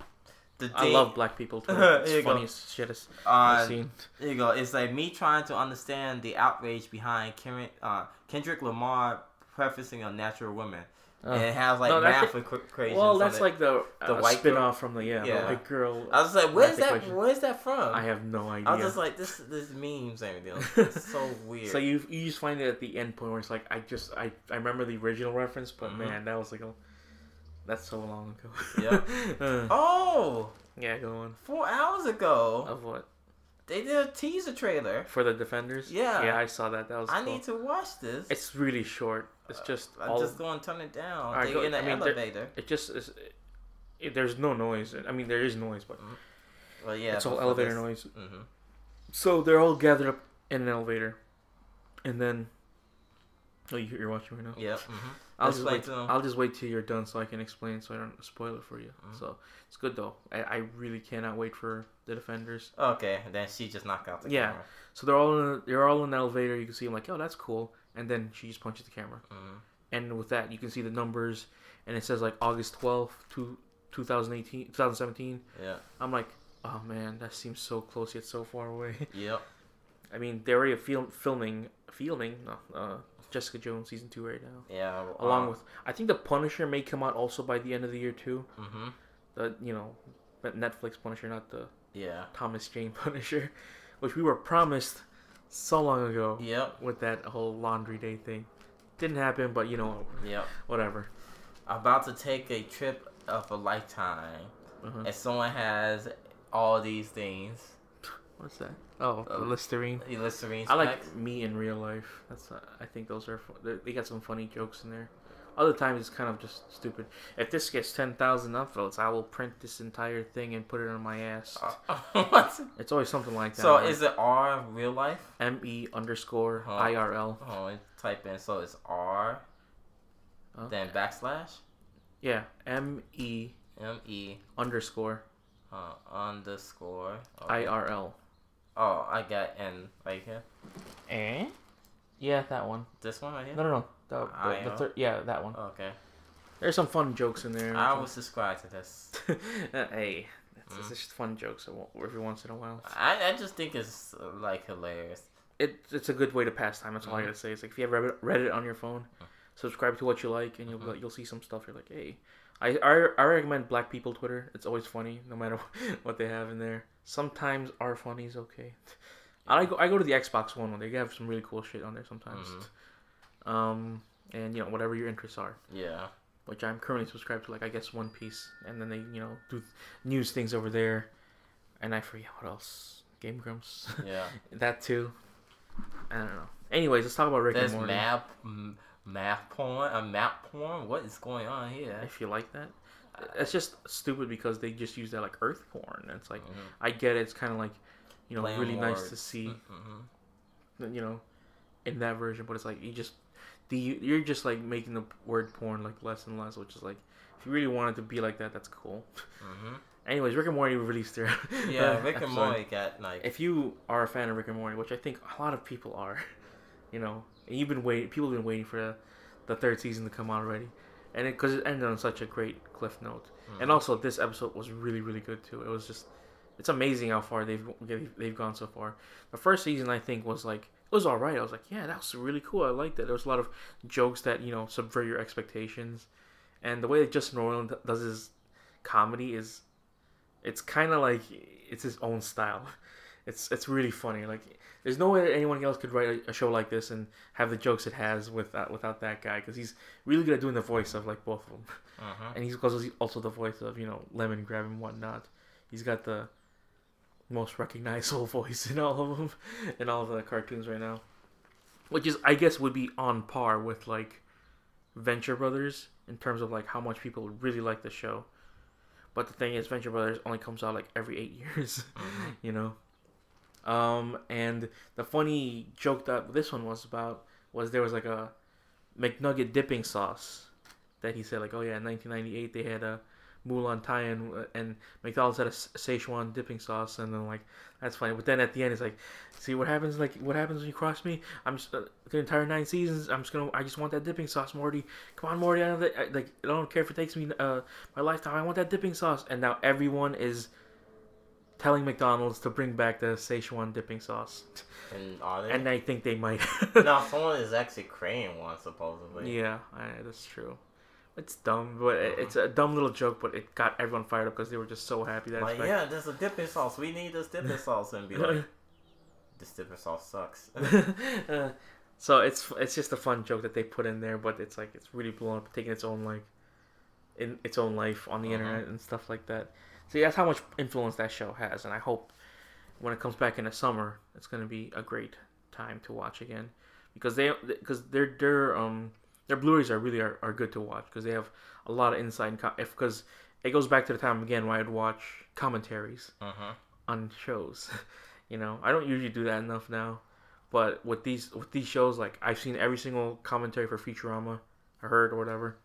Speaker 1: The
Speaker 2: I
Speaker 1: day-
Speaker 2: love black people. Twitter. It's funniest shit I've
Speaker 1: Uh,
Speaker 2: seen.
Speaker 1: There you go. It's like me trying to understand the outrage behind Kendrick, uh, Kendrick Lamar prefacing a natural woman.
Speaker 2: Uh,
Speaker 1: and it has like
Speaker 2: no,
Speaker 1: math
Speaker 2: it.
Speaker 1: equations.
Speaker 2: well, that's like the,
Speaker 1: The
Speaker 2: uh,
Speaker 1: white
Speaker 2: spin-off from the yeah,
Speaker 1: Yeah.
Speaker 2: the white girl.
Speaker 1: I was like, where's that?
Speaker 2: equation.
Speaker 1: Where's that from?
Speaker 2: I have no idea.
Speaker 1: I was just like, this this memes and everything. It's so weird.
Speaker 2: so you you just find it at the end point where it's like I just I I remember the original reference, but
Speaker 1: Mhm.
Speaker 2: man, that was like a that's so long ago.
Speaker 1: Yeah.
Speaker 2: Uh,
Speaker 1: oh,
Speaker 2: yeah, go on.
Speaker 1: four hours ago,
Speaker 2: Of what?
Speaker 1: they did a teaser trailer.
Speaker 2: For the defenders?
Speaker 1: Yeah.
Speaker 2: Yeah, I saw that. That was.
Speaker 1: I
Speaker 2: cool.
Speaker 1: need to watch this.
Speaker 2: It's really short. It's just
Speaker 1: I'm
Speaker 2: all.
Speaker 1: just going to turn it down.
Speaker 2: Alright,
Speaker 1: they
Speaker 2: go-
Speaker 1: in the
Speaker 2: I mean,
Speaker 1: elevator.
Speaker 2: It just is. It, there's no noise. I mean, there is noise, but
Speaker 1: Well, yeah,
Speaker 2: it's all elevator
Speaker 1: this-
Speaker 2: noise.
Speaker 1: Mhm.
Speaker 2: So they're all gathered up in an elevator, and then Oh, you- you're watching right now.
Speaker 1: Yep. Mm-hmm.
Speaker 2: I'll just wait.
Speaker 1: 'em.
Speaker 2: I'll just wait till you're done so I can explain, so I don't spoil it for you.
Speaker 1: Mhm.
Speaker 2: So it's good though. I, I really cannot wait for the defenders.
Speaker 1: Okay, and then she just knocked out the
Speaker 2: Yeah.
Speaker 1: camera.
Speaker 2: So they're all in a, they're all in the elevator. You can see them like, oh, that's cool. And then she just punches the camera.
Speaker 1: Mm-hmm.
Speaker 2: And with that, you can see the numbers, and it says like August twelfth, two, 2018, 2017.
Speaker 1: Yeah.
Speaker 2: I'm like, oh man, that seems so close yet so far away.
Speaker 1: Yep.
Speaker 2: I mean, they're already film, filming, filming no, uh, Jessica Jones season two right now.
Speaker 1: Yeah.
Speaker 2: Along with, I think the Punisher may come out also by the end of the year too.
Speaker 1: Mm-hmm.
Speaker 2: The you know, but Netflix Punisher, not the
Speaker 1: Yeah.
Speaker 2: Thomas Jane Punisher, which we were promised so long ago
Speaker 1: Yep.
Speaker 2: with that whole laundry day thing. Didn't happen, but you know,
Speaker 1: Yep.
Speaker 2: whatever.
Speaker 1: About to take a trip of a lifetime,
Speaker 2: Uh-huh.
Speaker 1: and someone has all these things.
Speaker 2: What's that? Oh,
Speaker 1: Uh,
Speaker 2: Listerine.
Speaker 1: The Listerine
Speaker 2: I like me in real life. That's uh, I think those are they- got some funny jokes in there. Other times it's kind of just stupid. If this gets ten thousand upvotes, I will print this entire thing and put it on my ass.
Speaker 1: what?
Speaker 2: It's always something like that.
Speaker 1: So
Speaker 2: like
Speaker 1: is it R real life?
Speaker 2: M E underscore
Speaker 1: Huh.
Speaker 2: I R L.
Speaker 1: Oh, and type in. So it's R, then backslash,
Speaker 2: Yeah, M E
Speaker 1: M E
Speaker 2: underscore
Speaker 1: uh, underscore.
Speaker 2: I
Speaker 1: okay.
Speaker 2: R L.
Speaker 1: Oh, I got N right here.
Speaker 2: Eh? Yeah, that one.
Speaker 1: This one right here.
Speaker 2: No, no, no. The,
Speaker 1: I
Speaker 2: the, the third, yeah, that one.
Speaker 1: Okay.
Speaker 2: There's some fun jokes in there.
Speaker 1: I will subscribe to this.
Speaker 2: hey, it's,
Speaker 1: Mm.
Speaker 2: it's just fun jokes every once in a while.
Speaker 1: I, I just think it's uh, like hilarious.
Speaker 2: it, it's a good way to pass time. That's all I
Speaker 1: Mhm.
Speaker 2: gotta say. It's like if you have Reddit, Reddit on your phone, subscribe to what you like, and you'll
Speaker 1: Mhm.
Speaker 2: you'll see some stuff. You're like, hey, I, I I recommend Black People Twitter. It's always funny, no matter what they have in there. Sometimes our funny is okay. I go I go to the Xbox One. They have some really cool shit on there sometimes.
Speaker 1: Mhm.
Speaker 2: Um, and you know whatever your interests are,
Speaker 1: Yeah.
Speaker 2: which I'm currently subscribed to. Like I guess One Piece, and then they you know do news things over there, and I forget what else. Game Grumps.
Speaker 1: Yeah.
Speaker 2: That too. I don't know. Anyways, let's talk about Rick
Speaker 1: There's
Speaker 2: and Morty.
Speaker 1: map m- map porn. A map porn. What is going on here?
Speaker 2: If you like that, it's just stupid because they just use that like Earth porn. And it's like
Speaker 1: Mhm.
Speaker 2: I get it. It's kind of like you know really nice to see
Speaker 1: Mhm.
Speaker 2: you know in that version, but it's like you just the you're just like making the word porn like less and less, which is like if you really wanted to be like that, that's cool.
Speaker 1: Mhm.
Speaker 2: Anyways, Rick and Morty released their
Speaker 1: Yeah, Rick and. Morty got like.
Speaker 2: If you are a fan of Rick and Morty, which I think a lot of people are, you know, and you've been waiting, people have been waiting for the, third season to come out already, and it because it ended on such a great cliff note, and
Speaker 1: Mhm.
Speaker 2: also this episode was really really good too. It was just, it's amazing how far they've they've, they've gone so far. The first season I think was like it was all right. I was like, yeah, that was really cool. I liked it. There was a lot of jokes that you know subvert your expectations, and the way that Justin Roiland does his comedy is, it's kind of like it's his own style. It's it's really funny. Like there's no way that anyone else could write a, a show like this and have the jokes it has without without that guy because he's really good at doing the voice of like both of them,
Speaker 1: Mhm.
Speaker 2: and he's also also the voice of you know Lemongrab and whatnot. He's got the most recognizable voice in all of them in all of the cartoons right now, which is I guess would be on par with like Venture Brothers in terms of like how much people really like the show. But the thing is, Venture Brothers only comes out like every eight years,
Speaker 1: Mhm.
Speaker 2: you know. Um, and the funny joke that this one was about was there was like a McNugget dipping sauce that he said like, oh yeah, in 1998 they had a Mulan tie-in uh, and McDonald's had a Szechuan dipping sauce, and then like that's funny. But then at the end, it's like, see what happens? Like what happens when you cross me? I'm just uh, the entire nine seasons. I'm just gonna. I just want that dipping sauce, Morty. Come on, Morty. I I, like I don't care if it takes me uh my lifetime. I want that dipping sauce. And now everyone is telling McDonald's to bring back the Szechuan dipping sauce,
Speaker 1: And are they?
Speaker 2: and I think they might.
Speaker 1: no, someone is actually creating one supposedly.
Speaker 2: Yeah, I, that's true. It's dumb, but it, it's a dumb little joke. But it got everyone fired up because they were just so happy that
Speaker 1: Like, yeah, there's a dipping sauce. We need this dipping sauce, and be like, this dipping sauce sucks.
Speaker 2: Uh, so it's it's just a fun joke that they put in there, but it's like it's really blown up, taking its own like in its own life on the
Speaker 1: Uh-huh.
Speaker 2: internet and stuff like that. See, that's how much influence that show has, and I hope when it comes back in the summer, it's gonna be a great time to watch again because they because their their um their Blu-rays are really are, are good to watch because they have a lot of insight and co- if because it goes back to the time again where I'd watch commentaries
Speaker 1: uh-huh.
Speaker 2: on shows. you know, I don't usually do that enough now. But with these with these shows, like I've seen every single commentary for Futurama, I heard or whatever,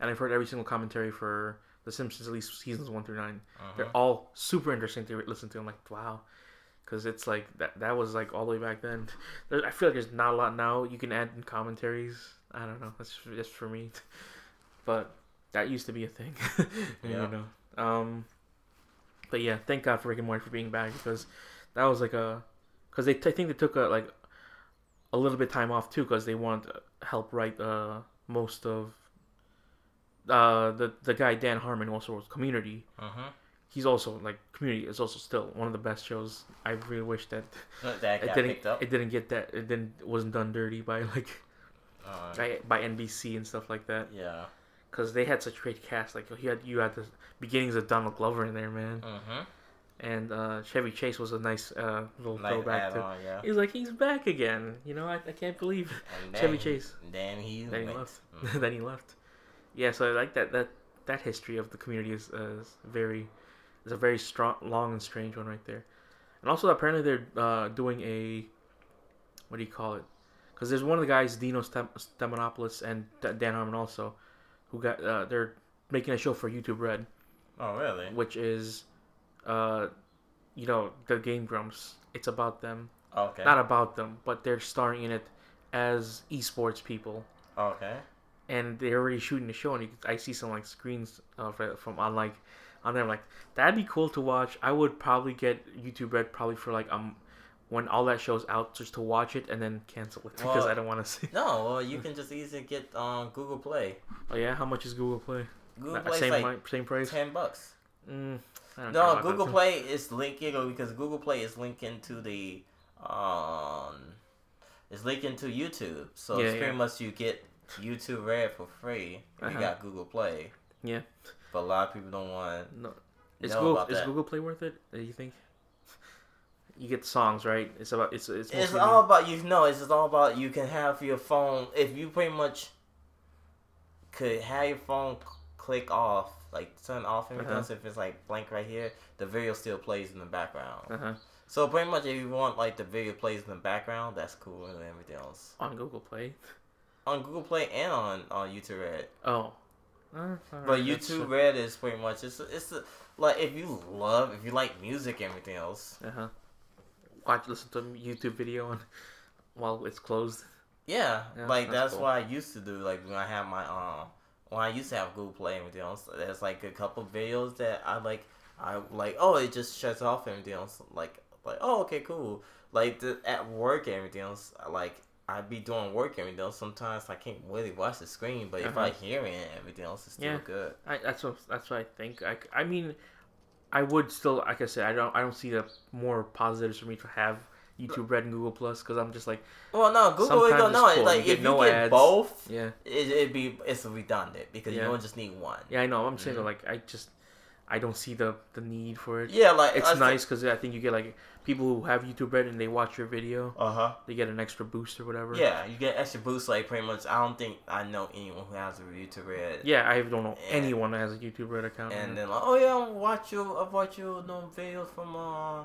Speaker 2: and I've heard every single commentary for The Simpsons, at least seasons one through 9 they They're
Speaker 1: Mhm.
Speaker 2: all super interesting to listen to. I'm like, wow, because it's like that. That was like all the way back then. There, I feel like there's not a lot now you can add in commentaries. I don't know. That's just for me, but that used to be a thing.
Speaker 1: Yeah.
Speaker 2: You know. Um. But yeah, thank God for Rick and Morty for being back because that was like a because they I think they took a like a little bit time off too because they want to help write uh most of uh the the guy Dan Harmon also was Community
Speaker 1: Mhm.
Speaker 2: he's also like Community is also still one of the best shows. I really wish that
Speaker 1: That
Speaker 2: it didn't it didn't get that it didn't wasn't done dirty by like
Speaker 1: Uh,
Speaker 2: by, by NBC and stuff like that
Speaker 1: yeah.
Speaker 2: because they had such great cast. Like you had you had the beginnings of Donald Glover in there, man,
Speaker 1: Mm-hmm.
Speaker 2: and uh, Chevy Chase was a nice uh, little throwback to.
Speaker 1: yeah.
Speaker 2: He's like he's back again. You know I, I can't believe Chevy Chase.
Speaker 1: Then he
Speaker 2: Then he left.
Speaker 1: Mhm.
Speaker 2: then he left. Yeah, so I like that that that history of the community is, uh, is very is a very strong, long and strange one right there. And also apparently they're uh, doing a what do you call it? Because there's one of the guys, Dino Stem- Stamatopoulos and D- Dan Harmon also, who got uh, they're making a show for YouTube Red,
Speaker 1: Oh really?
Speaker 2: which is, uh, you know, the Game Grumps. It's about them,
Speaker 1: Okay.
Speaker 2: not about them, but they're starring in it as esports people
Speaker 1: okay.
Speaker 2: And they're already shooting the show and you, I see some like screens uh, from, on like on there I'm like that'd be cool to watch I would probably get YouTube Red probably for like um when all that show's out just to watch it and then cancel it because I don't want to see
Speaker 1: No, well you can just easily get um Google Play.
Speaker 2: oh yeah how much is Google Play
Speaker 1: Google Play
Speaker 2: same
Speaker 1: like
Speaker 2: same price
Speaker 1: ten bucks.
Speaker 2: mm, I don't care
Speaker 1: No, Google. Play is linking because Google Play is linking to the um is linking to YouTube. So
Speaker 2: Yeah,
Speaker 1: it's
Speaker 2: yeah.
Speaker 1: pretty much you get YouTube Red for free
Speaker 2: Uh-huh.
Speaker 1: you got Google Play.
Speaker 2: Yeah.
Speaker 1: But a lot of people don't want
Speaker 2: no is Google is
Speaker 1: that.
Speaker 2: Google Play worth it do you think you get songs right it's about it's it's,
Speaker 1: It's all about you know. It's just all about you can have your phone if you pretty much could have your phone click off like turn off everything.
Speaker 2: Uh-huh.
Speaker 1: If it's like blank right here, the video still plays in the background.
Speaker 2: uh-huh.
Speaker 1: So pretty much if you want like the video plays in the background, that's cool and everything else
Speaker 2: on Google Play
Speaker 1: on Google Play and on on YouTube Red.
Speaker 2: oh Uh,
Speaker 1: But
Speaker 2: alright,
Speaker 1: YouTube
Speaker 2: uh,
Speaker 1: Red is pretty much it's it's a, like if you love if you like music and everything else.
Speaker 2: Uh-huh. Watch, listen to a YouTube video on while it's closed.
Speaker 1: Yeah,
Speaker 2: Yeah,
Speaker 1: like
Speaker 2: that's
Speaker 1: that's,
Speaker 2: cool.
Speaker 1: what I used to do. Like when I have my um, when I used to have Google Play and everything else. There's like a couple videos that I like. I like. Oh, it just shuts off and everything else. Like like oh okay cool. Like the, at work and everything else. I Like I'd be doing work and everything. Sometimes I can't really watch the screen, but if I
Speaker 2: Uh-huh.
Speaker 1: hear it, everything else is still
Speaker 2: Yeah.
Speaker 1: good.
Speaker 2: I that's what that's what I think. I, I mean, I would still like I said I don't I don't see the more positives for me to have YouTube Red and Google Plus because I'm just like
Speaker 1: Well, no, Google. Don't know.
Speaker 2: cool.
Speaker 1: Like
Speaker 2: You
Speaker 1: if you
Speaker 2: no
Speaker 1: get
Speaker 2: ads.
Speaker 1: both,
Speaker 2: yeah
Speaker 1: it, it'd be it's redundant because
Speaker 2: Yeah.
Speaker 1: you don't just need one.
Speaker 2: yeah I know I'm saying
Speaker 1: Mhm.
Speaker 2: that, like I just I don't see the the need for it.
Speaker 1: Yeah, like
Speaker 2: It's nice because I think you get like people who have YouTube Red and they watch your video,
Speaker 1: Uh huh.
Speaker 2: they get an extra boost or whatever.
Speaker 1: Yeah, you get extra boost. Like pretty much, I don't think I know anyone who has a YouTube Red.
Speaker 2: Yeah, I don't know
Speaker 1: And-
Speaker 2: anyone that has a YouTube Red account.
Speaker 1: And then like, oh yeah, I watch you. I watch you no videos from uh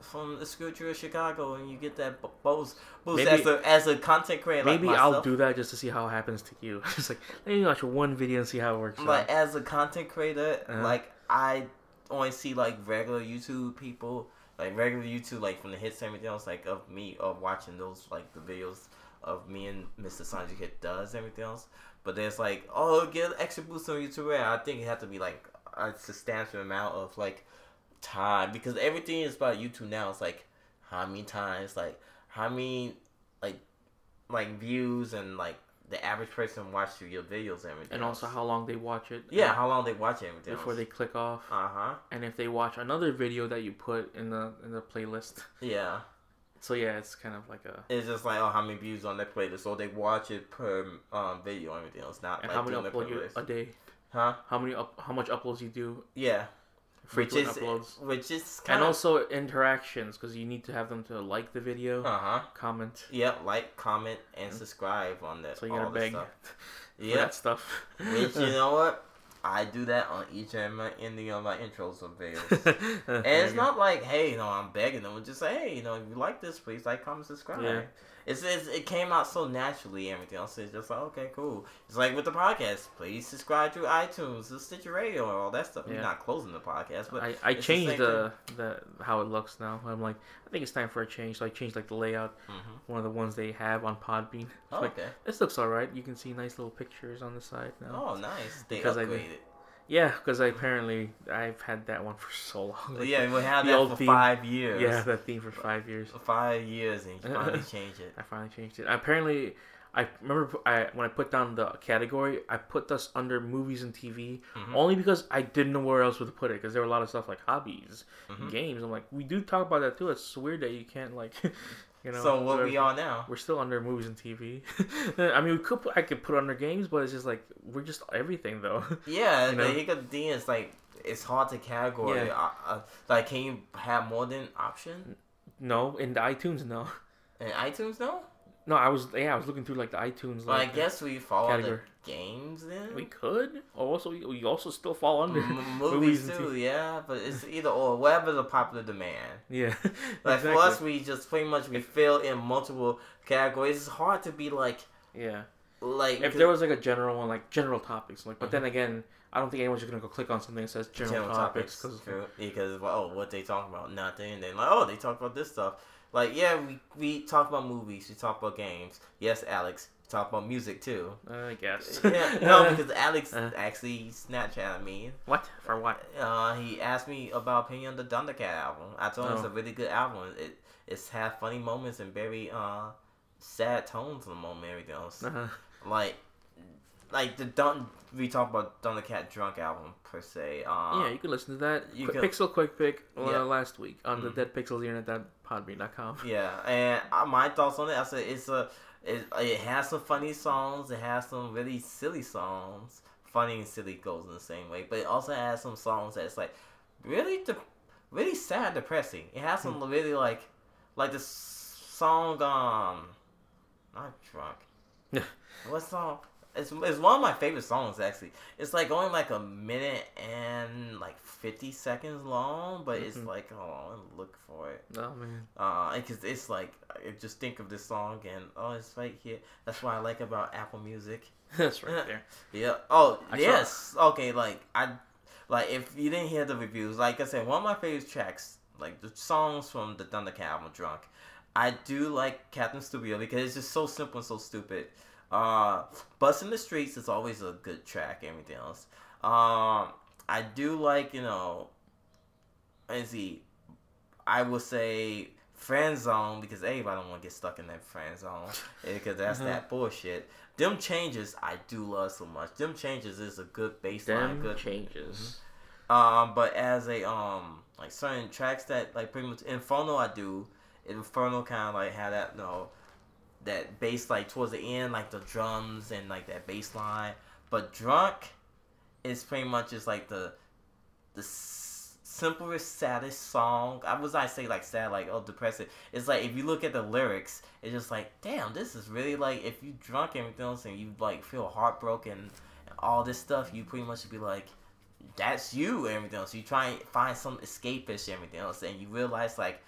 Speaker 1: from the school trip of Chicago, and you get that boost boost
Speaker 2: Maybe-
Speaker 1: as a as a content creator.
Speaker 2: Maybe
Speaker 1: like
Speaker 2: I'll do that just to see how it happens to you. just like let me watch one video and see how it works. out.
Speaker 1: As a content creator,
Speaker 2: Uh-huh.
Speaker 1: like I only see like regular YouTube people, like regular YouTube, like from the hits and everything else, like of me of watching those like the videos of me and Mr. Sanji Hit does everything else. But there's like, oh, get an extra boost on YouTube. I think it had to be like a substantial amount of like time because everything is about YouTube now. It's like how many times, like how many like like views and like the average person watch your videos and everything.
Speaker 2: and also how long they watch it.
Speaker 1: Yeah, how long they watch everything
Speaker 2: before they click off,
Speaker 1: Uh huh.
Speaker 2: and if they watch another video that you put in the in the playlist.
Speaker 1: Yeah,
Speaker 2: So yeah, it's kind of like a.
Speaker 1: it's just like oh, how many views on that playlist? So they watch it per um video and everything else, not
Speaker 2: And
Speaker 1: like
Speaker 2: how many
Speaker 1: doing the
Speaker 2: upload you a day?
Speaker 1: Huh?
Speaker 2: How many up? How much uploads you do?
Speaker 1: Yeah. Which is
Speaker 2: uploads.
Speaker 1: which is
Speaker 2: And
Speaker 1: kind of
Speaker 2: also interactions because you need to have them to like the video,
Speaker 1: uh huh.
Speaker 2: comment.
Speaker 1: Yep, like, comment, and subscribe on that.
Speaker 2: So you gotta beg
Speaker 1: Yeah.
Speaker 2: that stuff.
Speaker 1: Which you know what? I do that on each and my ending of my intros of videos. and it's not like, hey, you know, I'm begging them. Just say, hey, you know, if you like this, please like, comment, subscribe.
Speaker 2: Yeah.
Speaker 1: It's, it's it came out so naturally. Everything else is just like, okay, cool. It's like with the podcast. Please subscribe to iTunes, the Stitcher Radio, and all that stuff. We're not closing the podcast, but
Speaker 2: I, I
Speaker 1: it's the
Speaker 2: changed the, the how it looks now. I'm like, I think it's time for a change. So I changed like the layout.
Speaker 1: Mhm.
Speaker 2: One of the ones they have on Podbean.
Speaker 1: Oh,
Speaker 2: like,
Speaker 1: okay.
Speaker 2: this looks alright. You can see nice little pictures on the side now.
Speaker 1: Oh, nice. They
Speaker 2: Because I
Speaker 1: upgraded.
Speaker 2: did- Yeah, because I apparently I've had that one for so long. Like,
Speaker 1: yeah, we had
Speaker 2: the
Speaker 1: that for
Speaker 2: theme.
Speaker 1: five years.
Speaker 2: yeah, that theme for five years.
Speaker 1: Five years, and you finally changed it.
Speaker 2: I finally changed it. Apparently, I remember I when I put down the category, I put this under movies and TV
Speaker 1: Mhm.
Speaker 2: only because I didn't know where else to put it because there were a lot of stuff like hobbies,
Speaker 1: Mhm.
Speaker 2: games. I'm like, we do talk about that too. It's weird that you can't like, you know.
Speaker 1: so what we are now?
Speaker 2: We're still under movies and TV. I mean, we could put, I could put under games, but it's just like we're just everything though.
Speaker 1: Yeah,
Speaker 2: You know?
Speaker 1: the hiccup D is like it's hard to category.
Speaker 2: Yeah.
Speaker 1: Uh, uh, like, can you have more than option
Speaker 2: no, in the iTunes, no.
Speaker 1: in iTunes? No.
Speaker 2: No, I was yeah, I was looking through like the iTunes.
Speaker 1: Well, I
Speaker 2: Like,
Speaker 1: guess we follow
Speaker 2: category.
Speaker 1: the games then.
Speaker 2: we could. Also, we also still fall under
Speaker 1: M- movies
Speaker 2: and
Speaker 1: too,
Speaker 2: TV.
Speaker 1: yeah, but it's either or whatever the popular demand.
Speaker 2: Yeah,
Speaker 1: Like
Speaker 2: exactly.
Speaker 1: for us, we just pretty much we fill in multiple categories. It's hard to be like
Speaker 2: yeah.
Speaker 1: like
Speaker 2: If there was like a general one, like general topics, like, but
Speaker 1: Mhm.
Speaker 2: then again, I don't think anyone's just gonna go click on something that says general, topics because
Speaker 1: because well, oh, what they talk about nothing. And then like, oh, they talk about this stuff. Like, yeah, we we talk about movies, we talk about games. Yes, Alex, we talk about music too.
Speaker 2: I guess.
Speaker 1: yeah, no, because Alex
Speaker 2: Uh.
Speaker 1: actually Snapchatted me.
Speaker 2: what for what?
Speaker 1: Uh, he asked me about opinion on the Thundercat album. I told him it's
Speaker 2: Oh.
Speaker 1: a really good album. It it's had funny moments and very uh sad tones in the moment. and Everything else,
Speaker 2: Uh-huh.
Speaker 1: like like the Dun we talk about Thundercat Drunk album per se. Uh,
Speaker 2: yeah, you can listen to that.
Speaker 1: you
Speaker 2: Quick
Speaker 1: can-
Speaker 2: Pixel Quick Pick uh,
Speaker 1: Yeah.
Speaker 2: last week on the
Speaker 1: Mhm.
Speaker 2: Dead Pixels Internet.podbean.com.
Speaker 1: Yeah, and my thoughts on it, I said it's a it, it has some funny songs. It has some really silly songs. Funny and silly goes in the same way, but it also has some songs that's like really de- really sad, depressing. It has some really like like the song um not drunk. what song? It's, it's one of my favorite songs actually. It's like only like a minute and like fifty seconds long, but it's
Speaker 2: Mhm.
Speaker 1: like oh, look for it.
Speaker 2: Oh man.
Speaker 1: Uh, because it's like just think of this song and oh, it's right here. That's what I like about Apple Music.
Speaker 2: That's right there.
Speaker 1: Yeah. Oh,
Speaker 2: I saw-
Speaker 1: yes. Okay. Like I, like if you didn't hear the reviews, like I said, one of my favorite tracks, like the songs from the Thundercat album, "Drunk." I do like Captain Stupid because it's just so simple and so stupid. Uh, "Bus in the Streets" is always a good track. Everything else, um, I do like you know. Let's see. I will say friend zone because everybody don't want to get stuck in that friend zone because that's
Speaker 2: Uh-huh.
Speaker 1: that bullshit. Them changes I do love so much. Them changes is a good baseline.
Speaker 2: Them
Speaker 1: good
Speaker 2: changes.
Speaker 1: um, but as a um like certain tracks that like pretty much Inferno I do, Inferno kind of like had that you know that bass like towards the end like the drums and like that bass line. But Drunk is pretty much just like the the s- simplest saddest song. I was I say like sad like oh depressing. It's like if you look at the lyrics, it's just like damn this is really like if you drunk and everything else and you like feel heartbroken and all this stuff, you pretty much be like that's you and everything else. You try and find some escapist and everything else, and you realize like,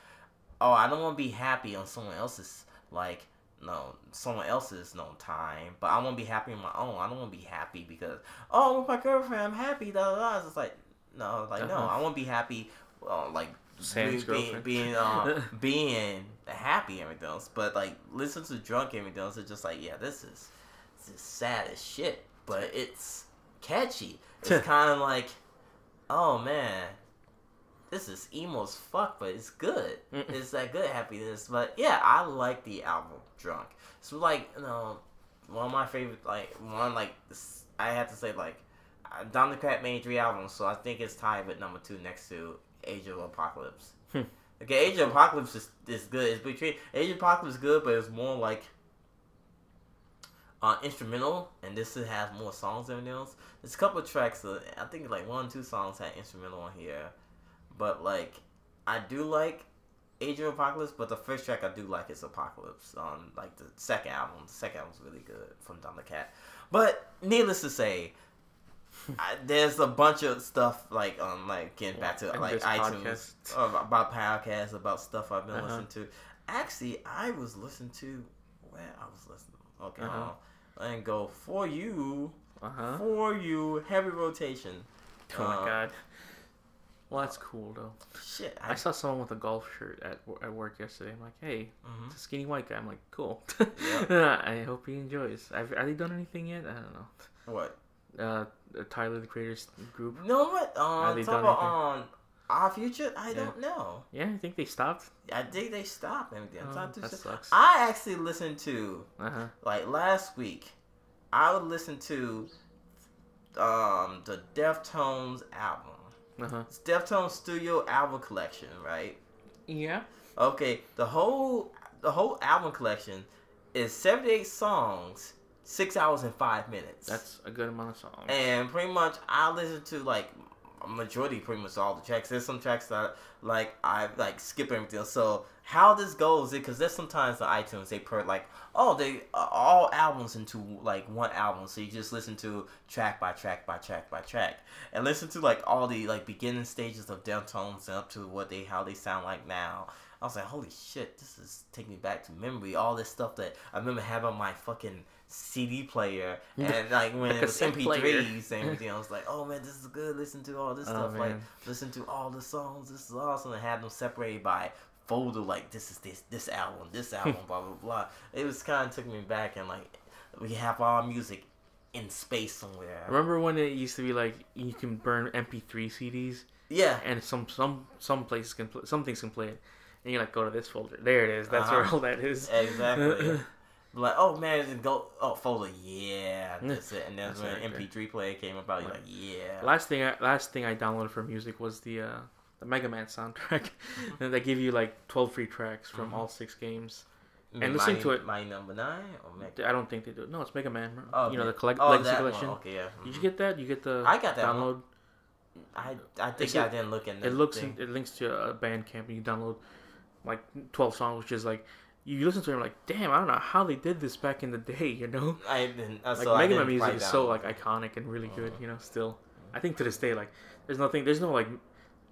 Speaker 1: oh, I don't want to be happy on someone else's like no someone else's no time, but I want to be happy on my own. I don't want to be happy because oh with my girlfriend I'm happy. Da da da. It's like no, like no,
Speaker 2: Uh-huh.
Speaker 1: I want to be happy. Uh, like
Speaker 2: Sans
Speaker 1: being
Speaker 2: girlfriend.
Speaker 1: being uh, being happy and everything else, but like listen to drunk and everything else. It's just like yeah, this is this is sad as shit, but it's catchy. It's kind of like, oh man, this is emo as fuck, but it's good.
Speaker 2: Mm.
Speaker 1: It's that good happiness. But yeah, I like the album Drunk. So like you know, one of my favorite like one like I have to say like, uh, Thundercat made three albums, so I think it's tied with number two next to Age of Apocalypse.
Speaker 2: Hmm.
Speaker 1: Okay, Age of Apocalypse is, is good. It's between Age of Apocalypse is good, but it's more like uh, instrumental, and this has more songs than else. There's a couple of tracks. Uh, I think like one, or two songs had instrumental on here, but like I do like Age of Apocalypse, but the first track I do like is Apocalypse on like the second album. The second album's really good from Thundercat. But needless to say, I, there's a bunch of stuff like um like getting back to like iTunes
Speaker 2: podcast.
Speaker 1: uh, about podcasts about stuff I've been
Speaker 2: Uh-huh.
Speaker 1: listening to. Actually, I was listening to where I was listening. Okay,
Speaker 2: Uh-huh.
Speaker 1: and go for you,
Speaker 2: Uh huh.
Speaker 1: for you, heavy rotation.
Speaker 2: Oh my
Speaker 1: Uh,
Speaker 2: god. Well, that's cool though.
Speaker 1: Shit,
Speaker 2: I saw someone with a golf shirt at at work yesterday. I'm like, hey,
Speaker 1: Mhm.
Speaker 2: it's a skinny white guy. I'm like, cool.
Speaker 1: Yeah.
Speaker 2: I hope he enjoys. Have, have they done anything yet? I don't know.
Speaker 1: What?
Speaker 2: Uh, Tyler the Creator's group.
Speaker 1: No, what? Um, talk about on Odd Future. I
Speaker 2: Yeah.
Speaker 1: don't know.
Speaker 2: Yeah, I think they stopped.
Speaker 1: I think they stopped
Speaker 2: Oh, that sucks.
Speaker 1: I actually listened to
Speaker 2: Uh huh.
Speaker 1: like last week. I would listen to um the Deftones album.
Speaker 2: Uh huh.
Speaker 1: It's Deftones Studio album collection, right?
Speaker 2: Yeah.
Speaker 1: Okay, the whole the whole album collection is 78 songs, six hours and five minutes.
Speaker 2: That's a good amount of songs.
Speaker 1: and pretty much I listen to like majority, pretty much all the tracks. There's some tracks that like I like skip everything. So how this goes is because there's sometimes the iTunes they put like oh they uh, all albums into like one album, so you just listen to track by track by track by track and listen to like all the like beginning stages of Deftones and up to what they how they sound like now. I was like, holy shit, this is taking me back to memory. All this stuff that I remember having my fucking CD player and like when
Speaker 2: The
Speaker 1: it was. MP3s and everything. I was like, oh man, this is good. Listen to all this
Speaker 2: Oh,
Speaker 1: stuff. Like listen to all the songs. This is awesome. And have them separated by folder. Like this is this this album, this album, blah blah blah. It was kind of took me back and like we have our music in space somewhere.
Speaker 2: Remember when it used to be like you can burn MP3 CDs
Speaker 1: Yeah.
Speaker 2: and some some some places can pl- some things can play it, and you like go to this folder. There it is. That's where
Speaker 1: Uh-huh.
Speaker 2: all that is.
Speaker 1: Exactly. like, oh man, just go oh folder, yeah, that's it. And then
Speaker 2: That's
Speaker 1: when
Speaker 2: right.
Speaker 1: MP3 player came about, you're like, yeah.
Speaker 2: Last thing, I, last thing I downloaded for music was the uh, the Mega Man soundtrack, and they give you like twelve free tracks from
Speaker 1: Mhm.
Speaker 2: all six games. And
Speaker 1: mean
Speaker 2: listen to it-
Speaker 1: My number nine
Speaker 2: I don't think they do. No, it's Mega Man.
Speaker 1: Oh,
Speaker 2: you know the collect
Speaker 1: oh,
Speaker 2: legacy collection.
Speaker 1: One. Okay, yeah.
Speaker 2: Did you
Speaker 1: mhm.
Speaker 2: get that? You get the
Speaker 1: I got that one.
Speaker 2: download.
Speaker 1: I I think
Speaker 2: It's
Speaker 1: I didn't look in.
Speaker 2: It looks
Speaker 1: thing.
Speaker 2: it links to a Bandcamp, and you download like twelve songs, which is like you listen to it, and you're like, damn, I don't know how they did this back in the day, you know.
Speaker 1: I didn't. Uh,
Speaker 2: Like
Speaker 1: so
Speaker 2: Mega Man music is
Speaker 1: down.
Speaker 2: so like iconic and really good,
Speaker 1: Uh-huh.
Speaker 2: you know. Still, I think to this day, like there's nothing, there's no like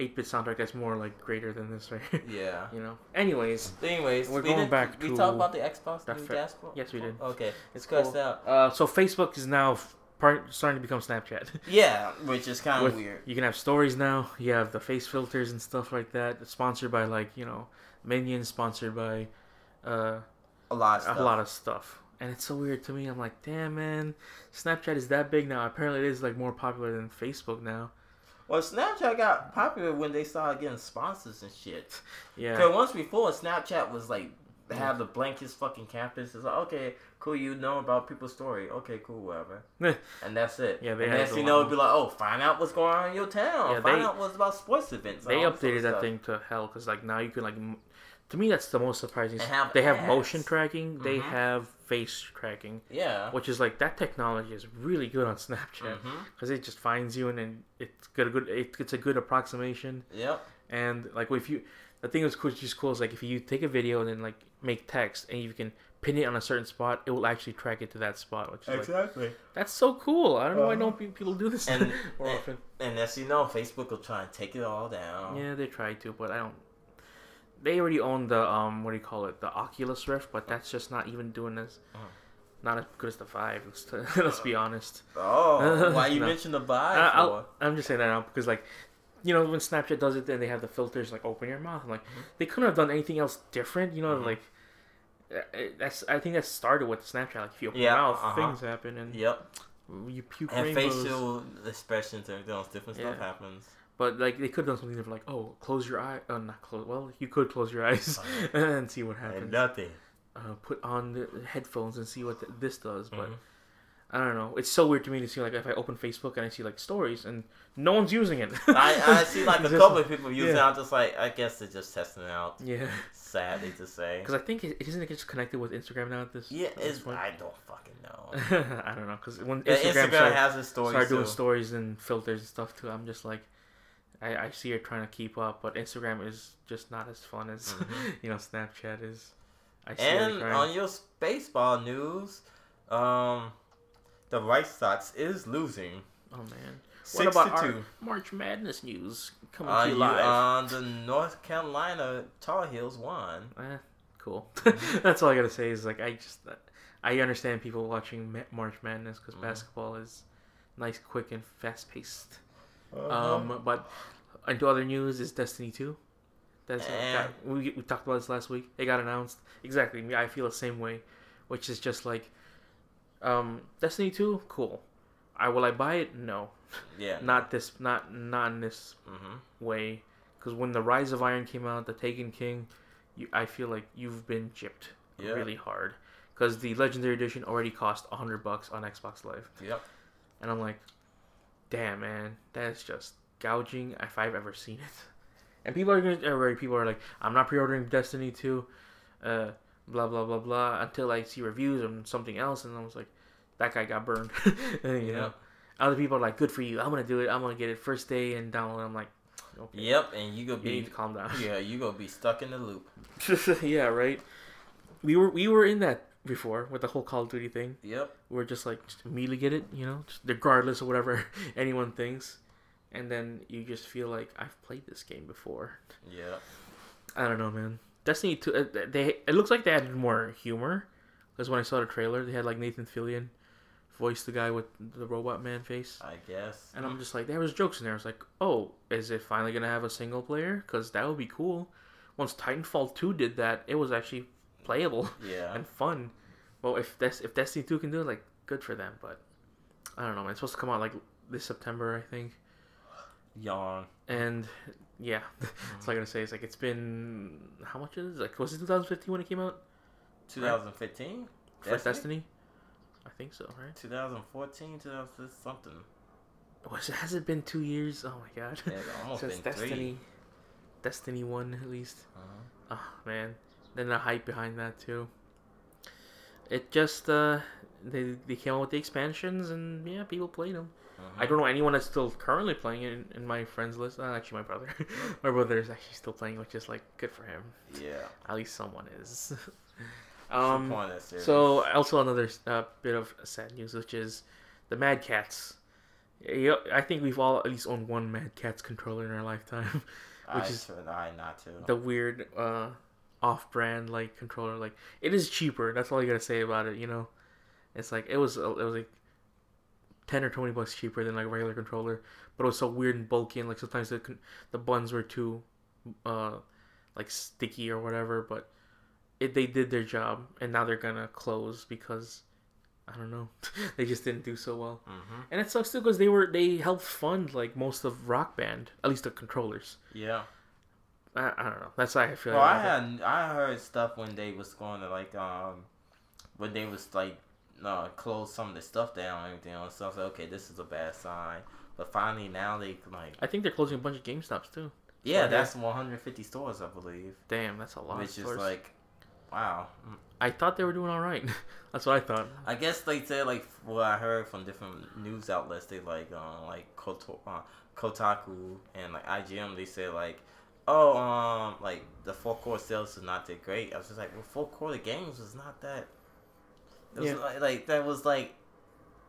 Speaker 2: eight bit soundtrack that's more like greater than this, right?
Speaker 1: Yeah.
Speaker 2: you know. Anyways,
Speaker 1: Anyways,
Speaker 2: We're
Speaker 1: we
Speaker 2: going
Speaker 1: did-
Speaker 2: back
Speaker 1: We
Speaker 2: to
Speaker 1: talked about the Xbox new
Speaker 2: fa-
Speaker 1: dashboard.
Speaker 2: yes, we did.
Speaker 1: Okay,
Speaker 2: it's cool.
Speaker 1: that.
Speaker 2: Uh, so Facebook is now f- part starting to become Snapchat.
Speaker 1: Yeah, which is kind of weird.
Speaker 2: You can have stories now. You have the face filters and stuff like that. It's sponsored by like you know, Minions. Sponsored by uh,
Speaker 1: A lot of stuff.
Speaker 2: a lot of stuff. And it's so weird to me. I'm like, damn man, Snapchat is that big now. Apparently, it is like more popular than Facebook now.
Speaker 1: Well, Snapchat got popular when they started getting sponsors and shit.
Speaker 2: Yeah.
Speaker 1: Because once before, Snapchat was like have the blankest fucking campus. It's like okay, cool, you know about people's story. Okay, cool, whatever. and that's it.
Speaker 2: Yeah, they
Speaker 1: and next you know, it'd be like, oh, find out what's going on in your town.
Speaker 2: Yeah,
Speaker 1: find
Speaker 2: they-
Speaker 1: out what's about sports events.
Speaker 2: They updated that
Speaker 1: stuff.
Speaker 2: thing to hell because like now you can like, m- to me that's the most surprising.
Speaker 1: They have
Speaker 2: they have motion tracking. They
Speaker 1: Mhm.
Speaker 2: have face tracking,
Speaker 1: Yeah.
Speaker 2: which is like that technology is really good on Snapchat because it just finds you and then it's got a good. It, it's a good approximation.
Speaker 1: Yep.
Speaker 2: And like if you, the thing that's cool, just cool is like if you take a video and then like make text and you can pin it on a certain spot, it will actually track it to that spot, which is like
Speaker 1: Exactly.
Speaker 2: that's so cool. I don't know why
Speaker 1: Uh-huh.
Speaker 2: don't people do this
Speaker 1: And-
Speaker 2: more
Speaker 1: and-
Speaker 2: often.
Speaker 1: And as you know, Facebook will try and take it all down.
Speaker 2: Yeah, they try to, but I don't. They already own the um, what do you call it, the Oculus Rift, but that's just not even doing as,
Speaker 1: Uh-huh.
Speaker 2: not as good as the Vive. Let's, let's be honest.
Speaker 1: Oh, why you
Speaker 2: No.
Speaker 1: mentioned the buy
Speaker 2: I, I'm just saying that now because like, you know, when Snapchat does it, then they have the filters like open your mouth. I'm like, they couldn't have done anything else different. You know,
Speaker 1: Mhm.
Speaker 2: like. uh, That's. I think that started with Snapchat. Like if you open
Speaker 1: Yeah,
Speaker 2: your mouth,
Speaker 1: uh-huh.
Speaker 2: things happen, and
Speaker 1: Yep.
Speaker 2: you puke
Speaker 1: And
Speaker 2: rainbows.
Speaker 1: facial expressions and everything else, different stuff happens.
Speaker 2: But like they could have done something different, like oh, close your eye. Oh, not close. Well, you could close your eyes and see what
Speaker 1: And
Speaker 2: happens.
Speaker 1: nothing.
Speaker 2: uh, put on the headphones and see what th- this does. But
Speaker 1: Mhm.
Speaker 2: I don't know. It's so weird to me to see like if I open Facebook and I see like stories and no one's using it.
Speaker 1: I, I see like a
Speaker 2: Just-
Speaker 1: couple of people using
Speaker 2: yeah.
Speaker 1: it. I'm just like, I guess they're just testing it out.
Speaker 2: Yeah,
Speaker 1: Sadly to say.
Speaker 2: because I think it isn't it just connected with Instagram now at this.
Speaker 1: Yeah,
Speaker 2: at this
Speaker 1: it's,
Speaker 2: point?
Speaker 1: I don't fucking know.
Speaker 2: I don't know because when
Speaker 1: Yeah,
Speaker 2: Instagram,
Speaker 1: Instagram,
Speaker 2: started,
Speaker 1: has its stories
Speaker 2: started doing
Speaker 1: too.
Speaker 2: stories and filters and stuff too, I'm just like. I, I see her trying to keep up, but Instagram is just not as fun as
Speaker 1: Mhm.
Speaker 2: you know Snapchat is. I see
Speaker 1: And on your baseball news, um, the White Sox is losing.
Speaker 2: Oh man. What about our. March Madness news coming
Speaker 1: Uh,
Speaker 2: to you live?
Speaker 1: uh, the North Carolina Tar Heels won.
Speaker 2: Eh, cool.
Speaker 1: Mm-hmm.
Speaker 2: That's all I gotta say. Is like I just I understand people watching March Madness because
Speaker 1: Mhm.
Speaker 2: basketball is nice, quick, and fast paced.
Speaker 1: Uh-huh.
Speaker 2: Um, but into other news is Destiny Two. That's
Speaker 1: Eh.
Speaker 2: got, we we talked about this last week. It got announced. Exactly. I feel the same way, which is just like, um, Destiny Two, cool. I will I buy it? No,
Speaker 1: yeah.
Speaker 2: not this, not not in this
Speaker 1: mm-hmm.
Speaker 2: way. Because when the Rise of Iron came out, the Taken King, you, I feel like you've been gypped
Speaker 1: Yeah.
Speaker 2: really hard. Because the Legendary Edition already cost hundred bucks on Xbox Live,
Speaker 1: Yep.
Speaker 2: and I'm like, damn man, that's just gouging if I've ever seen it. And people are gonna, or people are like, I'm not pre-ordering Destiny two, uh, blah blah blah blah until I see reviews on something else, and I was like, that guy got burned, you know. Other people are like, good for you, I'm gonna do it, I'm gonna get it first day and download. I'm like, okay,
Speaker 1: Yep. And you gonna
Speaker 2: you need
Speaker 1: be
Speaker 2: to calm down.
Speaker 1: yeah you gonna be stuck in the loop.
Speaker 2: yeah, right. We were we were in that before with the whole Call of Duty thing.
Speaker 1: Yep.
Speaker 2: We are just like just immediately get it, you know, regardless of whatever anyone thinks, and then you just feel like I've played this game before.
Speaker 1: Yeah.
Speaker 2: I don't know, man. Destiny two, uh, they it looks like they added more humor, because when I saw the trailer, they had like Nathan Fillion voice the guy with the robot man face.
Speaker 1: I guess.
Speaker 2: And I'm just like, there was jokes in there. I was like, oh, is it finally gonna have a single player? Because that would be cool. Once Titanfall two did that, it was actually playable
Speaker 1: Yeah.
Speaker 2: and fun. Well, if Des- if Destiny two can do it, like, good for them. But I don't know, man. It's supposed to come out like this September, I think.
Speaker 1: Yawn.
Speaker 2: And yeah, that's all I gotta say. It's like it's been how much is it? Like was it 2015 when it came out
Speaker 1: 2015.
Speaker 2: for
Speaker 1: Destiny?
Speaker 2: Destiny? I think so, right?
Speaker 1: 2014. 2000 something.
Speaker 2: Was has it been two years? Oh my god.
Speaker 1: Yeah, it's almost
Speaker 2: Since Destiny,
Speaker 1: three.
Speaker 2: Destiny one at least.
Speaker 1: Uh-huh.
Speaker 2: Oh man, then the hype behind that too. It just uh, they they came out with the expansions and yeah, people played them.
Speaker 1: Uh-huh.
Speaker 2: I don't know anyone that's still currently playing it in, in my friends list. Uh, actually, my brother, my brother is actually still playing, which is like good for him.
Speaker 1: Yeah.
Speaker 2: At least someone is.
Speaker 1: Um,
Speaker 2: so also another uh, bit of sad news, which is the Mad Catz. Yeah, I think we've all at least owned one Mad Catz controller in our lifetime.
Speaker 1: I
Speaker 2: which is
Speaker 1: try not to.
Speaker 2: the weird uh off-brand like controller like it is cheaper that's all you gotta say about it you know it's like it was it was like 10 or 20 bucks cheaper than like a regular controller but it was so weird and bulky and like sometimes the the buttons were too uh like sticky or whatever but it they did their job and now they're gonna close because I don't know they just didn't do so well
Speaker 1: hmm
Speaker 2: and it sucks too because they were they helped fund like most of Rock Band at least the controllers
Speaker 1: Yeah.
Speaker 2: I, I don't know that's how I feel
Speaker 1: Well, I
Speaker 2: about it.
Speaker 1: had I heard stuff when they was going to like um when they was like uh, close some of the stuff down and everything else. So I was like, okay, this is a bad sign. But finally now they like
Speaker 2: I think they're closing a bunch of GameStops too.
Speaker 1: yeah, that's 150 stores I believe.
Speaker 2: Damn, that's a lot.
Speaker 1: Which
Speaker 2: of
Speaker 1: is like wow.
Speaker 2: I thought they were doing all right. that's what I thought.
Speaker 1: I guess they said like what I heard from different news outlets. They like uh, like Koto, uh, Kotaku and like IGN. They said like, oh um like the fourth quarter sales is not that great. I was just like, well, fourth quarter games was not that. It was
Speaker 2: Yeah.
Speaker 1: like, like that was like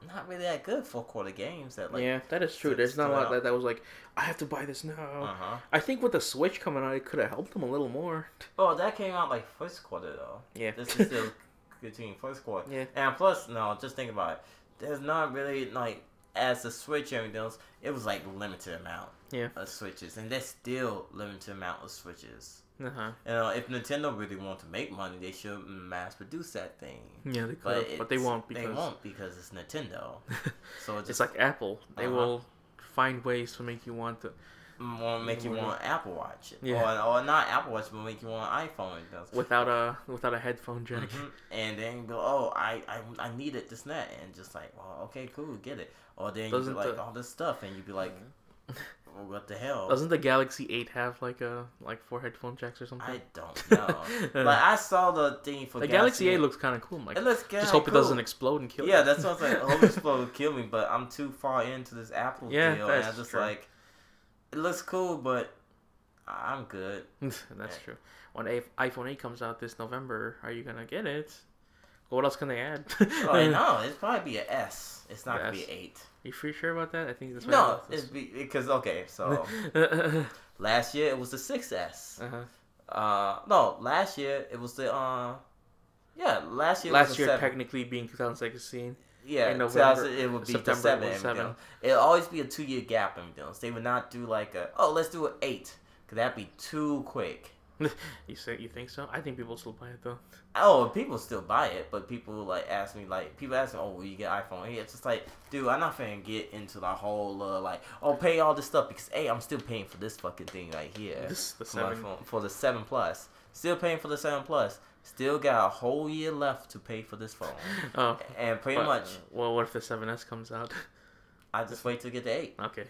Speaker 1: not really that good fourth quarter games. That like
Speaker 2: yeah, that is true. There's not a lot
Speaker 1: out.
Speaker 2: that, that was like, I have to buy this now.
Speaker 1: uh huh.
Speaker 2: I think with the Switch coming out, it could have helped them a little more.
Speaker 1: Oh, that came out like first quarter though.
Speaker 2: Yeah.
Speaker 1: This is still continuing first quarter.
Speaker 2: Yeah.
Speaker 1: And plus, no, just think about it. There's not really like as the Switch and everything else, it was like limited amount
Speaker 2: Yeah.
Speaker 1: of switches, and there's still limited amount of switches.
Speaker 2: Uh huh.
Speaker 1: You know, if Nintendo really want to make money, they should mass produce that thing.
Speaker 2: Yeah, they could,
Speaker 1: But,
Speaker 2: but, they won't because
Speaker 1: they won't because it's Nintendo. So it's
Speaker 2: it's like Apple. They
Speaker 1: Uh-huh.
Speaker 2: will find ways to make you want to
Speaker 1: want make you want Apple Watch,
Speaker 2: Yeah.
Speaker 1: or, or not Apple Watch, but make you want iPhone.
Speaker 2: without a without a headphone jack.
Speaker 1: Mhm. And then go, oh, I, I, I need it, this that, and just like, well, okay, cool, get it. Or then you
Speaker 2: Doesn't
Speaker 1: like
Speaker 2: the-
Speaker 1: all this stuff, and you'd be like, what the hell?
Speaker 2: Doesn't the Galaxy Eight have like a like four headphone jacks or something?
Speaker 1: I don't know. but I saw the thing for
Speaker 2: the Galaxy Eight looks kind of cool. I'm like,
Speaker 1: It looks
Speaker 2: just hope
Speaker 1: cool.
Speaker 2: it doesn't explode and kill. Me.
Speaker 1: Yeah,
Speaker 2: you.
Speaker 1: that's what I was like. I hope this will kill me, but I'm too far into this Apple
Speaker 2: Yeah,
Speaker 1: deal, and I'm just
Speaker 2: true.
Speaker 1: like, it looks cool, but I'm good.
Speaker 2: that's
Speaker 1: Yeah.
Speaker 2: true. When a- iPhone 8 comes out this November, are you gonna get it? What else can they add?
Speaker 1: Oh, no, it's probably be an S. It's not gonna be an eight.
Speaker 2: You pretty sure about that? I think that's
Speaker 1: No, it's be because okay. So last year it was the 6S.
Speaker 2: huh.
Speaker 1: Uh, no, last year it was the uh, yeah, last year
Speaker 2: Last
Speaker 1: the
Speaker 2: year,
Speaker 1: seven.
Speaker 2: technically being 2016.
Speaker 1: Yeah,
Speaker 2: in November-
Speaker 1: it would be
Speaker 2: September,
Speaker 1: the seven.
Speaker 2: it seven.
Speaker 1: It'll always be a two year gap in everything. They would not do like a oh let's do an eight because that'd be too quick.
Speaker 2: You say you think so? I think people still buy it though.
Speaker 1: Oh, people still buy it, but people like ask me like people ask me, oh, will you get iPhone? Yeah, it's just like, dude, I'm not finna get into the whole uh, like, oh, pay all this stuff because hey, I'm still paying for this fucking thing right here.
Speaker 2: This the
Speaker 1: for
Speaker 2: seven.
Speaker 1: phone- for the seven plus. Still paying for the seven plus. Still got a whole year left to pay for this phone,
Speaker 2: Oh,
Speaker 1: and pretty
Speaker 2: but-
Speaker 1: much
Speaker 2: Well, what if the 7S comes out?
Speaker 1: I just wait to get the eight.
Speaker 2: Okay.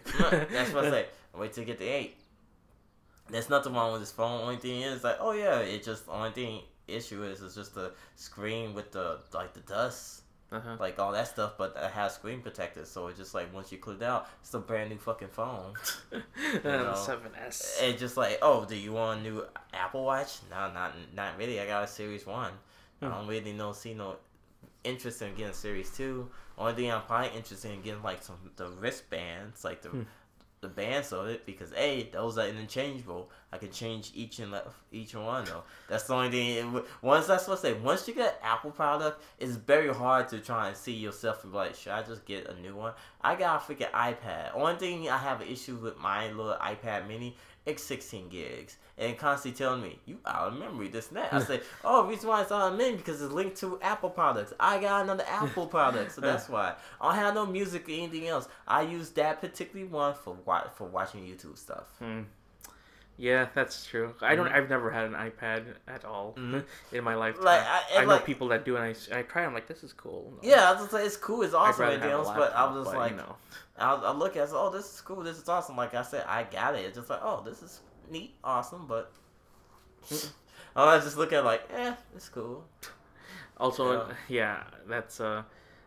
Speaker 1: That's what I say. Wait to get the eight. There's nothing wrong with this phone. Only thing is like, oh yeah, it just only thing issue is it's just the screen with the like the dust,
Speaker 2: Uh-huh.
Speaker 1: like all that stuff. But it has screen protectors, so it's just like once you clear it out, it's a brand new fucking phone. Know,
Speaker 2: 7S.
Speaker 1: It's just like, oh, do you want a new Apple Watch? No, not not really. I got a Series One. I
Speaker 2: Hmm.
Speaker 1: don't really know see no interest in getting Series Two. Only thing I'm probably interested in getting like some the wristbands, like the
Speaker 2: Hmm.
Speaker 1: The bands of it, because a those are interchangeable. I can change each and each one though. That's the only thing. Once that's what I say. Once you get Apple product, it's very hard to try and see yourself and be like, should I just get a new one? I got a freaking iPad. Only thing I have an issue with my little iPad Mini. It's 16 gigs, and constantly telling me you out of memory. This and that. I say, oh, reason why it's out of memory because it's linked to Apple products. I got another Apple product, so that's why. I don't have no music or anything else. I use that particular one for wa- for watching YouTube stuff.
Speaker 2: Hmm. Yeah, that's true. I don't.
Speaker 1: Mhm.
Speaker 2: I've never had an iPad at all
Speaker 1: Mhm.
Speaker 2: in my life.
Speaker 1: Like, I-
Speaker 2: I, know
Speaker 1: like-
Speaker 2: people that do, and I, I try. I'm like, this is cool. No.
Speaker 1: Yeah, I was just like, it's cool, it's awesome, else, but I was just
Speaker 2: but,
Speaker 1: like,
Speaker 2: you know.
Speaker 1: I, I look at it, oh, this is cool, this is awesome. Like I said, I got it. It's just like, oh, this is neat, awesome, but I just look at it like, eh, it's cool.
Speaker 2: Also,
Speaker 1: Yeah.
Speaker 2: yeah. that's uh,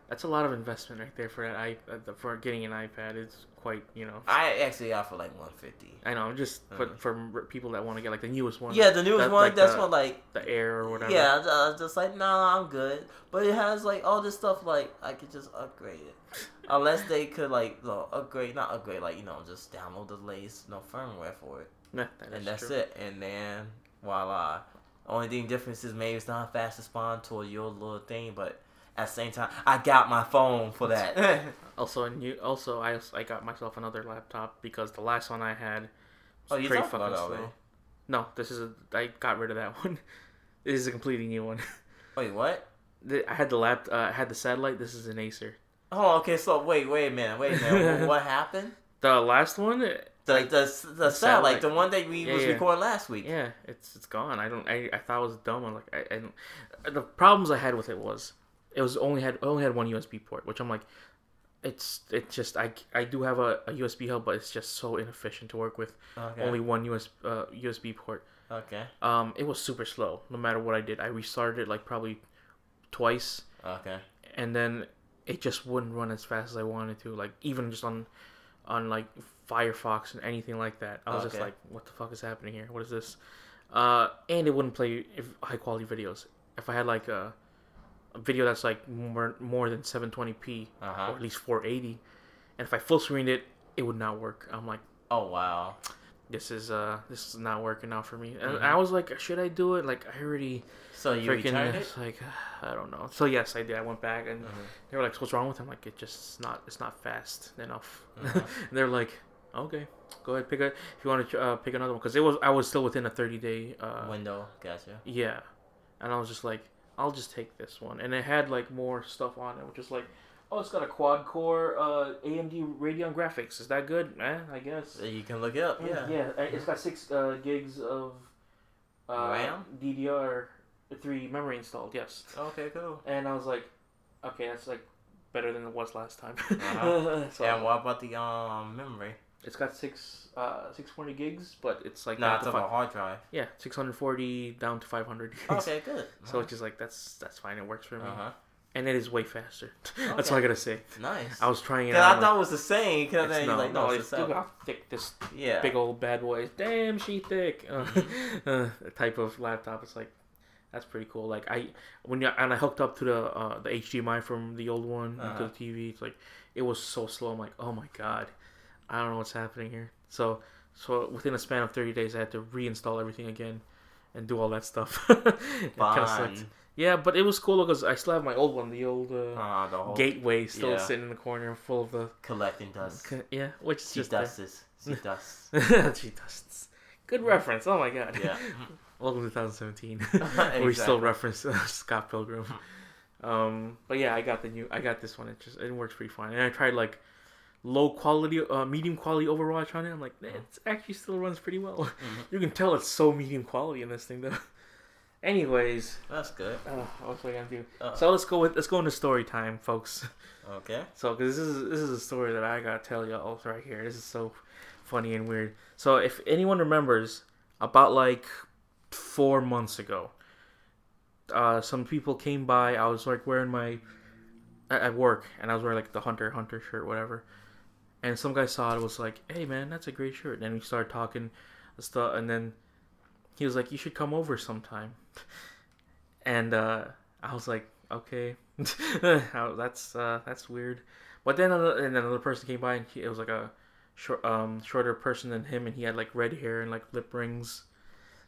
Speaker 2: that's a lot of investment right there for that i uh, for getting an iPad. It's quite you know.
Speaker 1: I actually got for like 150.
Speaker 2: I know, just
Speaker 1: Mhm.
Speaker 2: but for people that want to get like the newest one.
Speaker 1: Yeah, the newest
Speaker 2: That-
Speaker 1: one,
Speaker 2: like
Speaker 1: that's
Speaker 2: the-
Speaker 1: one like
Speaker 2: the Air or whatever.
Speaker 1: Yeah, I was just like, nah, I'm good. But it has like all this stuff like I could just upgrade it. Unless they could like no, upgrade, not upgrade, like you know, just download the latest no firmware for it,
Speaker 2: Yeah, that
Speaker 1: and that's
Speaker 2: true.
Speaker 1: it. And then voila. Only thing difference is maybe it's not fast respond to your little thing, but at the same time, I got my phone for that.
Speaker 2: Also, and you also I I got myself another laptop because the last one I had
Speaker 1: oh, you
Speaker 2: pretty fucking
Speaker 1: already.
Speaker 2: slow. No, this is a I got rid of that one. this is a completely new one.
Speaker 1: Wait, what?
Speaker 2: I had the lap. Uh, I had the satellite. This is an Acer.
Speaker 1: Oh, okay. So wait, wait a minute, wait a minute. what, what happened?
Speaker 2: The last one,
Speaker 1: The
Speaker 2: like,
Speaker 1: the the satellite,
Speaker 2: satellite.
Speaker 1: the one that we
Speaker 2: Yeah,
Speaker 1: was
Speaker 2: yeah.
Speaker 1: recording last week.
Speaker 2: yeah, it's it's gone. I don't. I, I thought it was dumb. I'm like, I, and the problems I had with it was it was only had only had one USB port, which I'm like, it's it just I I do have a, a USB hub, but it's just so inefficient to work with.
Speaker 1: Okay.
Speaker 2: Only one US, uh, USB port.
Speaker 1: Okay.
Speaker 2: Um, it was super slow. No matter what I did, I restarted it like probably twice,
Speaker 1: Okay.
Speaker 2: and then it just wouldn't run as fast as I wanted to. Like even just on, on like Firefox and anything like that, I was just like, "What the fuck is happening here? What is this?" Uh, and it wouldn't play if high quality videos. If I had like a, a video that's like more more than 720p
Speaker 1: Uh
Speaker 2: or at least 480, and if I full screened it, it would not work. I'm like.
Speaker 1: Oh wow.
Speaker 2: This is uh, this is not working out for me. And
Speaker 1: Mhm.
Speaker 2: I was like, should I do it? Like, I already
Speaker 1: So you
Speaker 2: freaking
Speaker 1: returned it?
Speaker 2: like I don't know. So yes, I did. I went back and
Speaker 1: Mhm.
Speaker 2: they were like, so "What's wrong with him?" Like it just it's not it's not fast enough.
Speaker 1: Mhm.
Speaker 2: they're like, "Okay, go ahead pick a if you want to uh, pick another one." Because it was I was still within a thirty day. Uh,
Speaker 1: Window. Gotcha.
Speaker 2: yeah, and I was just like, I'll just take this one, and it had like more stuff on it, which is like. Oh, it's got a quad core uh, AMD Radeon graphics. Is that good? Eh, I guess.
Speaker 1: You can look it up. Yeah.
Speaker 2: Yeah, uh, it's got six uh, gigs of uh,
Speaker 1: RAM?
Speaker 2: DDR three memory installed. Yes,
Speaker 1: Okay. Cool.
Speaker 2: and I was like, okay, that's like better than it was last time.
Speaker 1: Uh-huh.
Speaker 2: so
Speaker 1: and what about the um memory?
Speaker 2: it's got six uh six forty gigs, but it's like
Speaker 1: No,
Speaker 2: down
Speaker 1: it's on a hard drive.
Speaker 2: yeah six hundred forty down to five hundred.
Speaker 1: Okay. Good.
Speaker 2: so it's just like that's that's fine. It works for me,
Speaker 1: Uh huh.
Speaker 2: And it is way faster. that's
Speaker 1: Okay.
Speaker 2: all I gotta say.
Speaker 1: Nice.
Speaker 2: I was trying it out.
Speaker 1: I thought it was the same. Cause
Speaker 2: it's,
Speaker 1: then
Speaker 2: no,
Speaker 1: like, no,
Speaker 2: no,
Speaker 1: it's
Speaker 2: it's look how thick this
Speaker 1: Yeah.
Speaker 2: big old bad boy. Is. Damn, she thick. Uh, uh, type of laptop. It's like, That's pretty cool. Like I when you and I hooked up to the uh, the HDMI from the old one
Speaker 1: Uh-huh.
Speaker 2: to the TV. It's like it was so slow. I'm like, oh my god, I don't know what's happening here. So so within a span of 30 days, I had to reinstall everything again and do all that stuff. it kinda sucked. Yeah, but it was cool because I still have my old one, the old uh,
Speaker 1: Uh, the whole
Speaker 2: gateway, still
Speaker 1: yeah.
Speaker 2: sitting in the corner, full of the
Speaker 1: collecting dust.
Speaker 2: yeah, which is just there.
Speaker 1: dusts. Dusts.
Speaker 2: she dusts. Good reference. Oh my god.
Speaker 1: Yeah.
Speaker 2: Welcome to 2017. we still reference uh, Scott Pilgrim. Um, but yeah, I got the new. I got this one. It just it works pretty fine. And I tried like low quality, uh, medium quality Overwatch on it. I'm like, eh, it actually still runs pretty well.
Speaker 1: Mhm.
Speaker 2: You can tell it's so medium quality in this thing though. Anyways,
Speaker 1: That's good.
Speaker 2: uh, what was I gonna do?
Speaker 1: Uh,
Speaker 2: So let's go with let's go into story time, folks.
Speaker 1: okay.
Speaker 2: So, because this is this is a story that I gotta tell y'all right here. This is so funny and weird. So, if anyone remembers, about like four months ago, uh, some people came by. I was like wearing my at work, and I was wearing like the Hunter Hunter shirt, whatever. And some guy saw it. Was like, "Hey, man, that's a great shirt." And then we started talking stuff, and then he was like, "You should come over sometime." And uh, I was like, "Okay." That's uh, that's weird. But then another, and another person came by and he, it was like a short um shorter person than him and he had like red hair and like lip rings.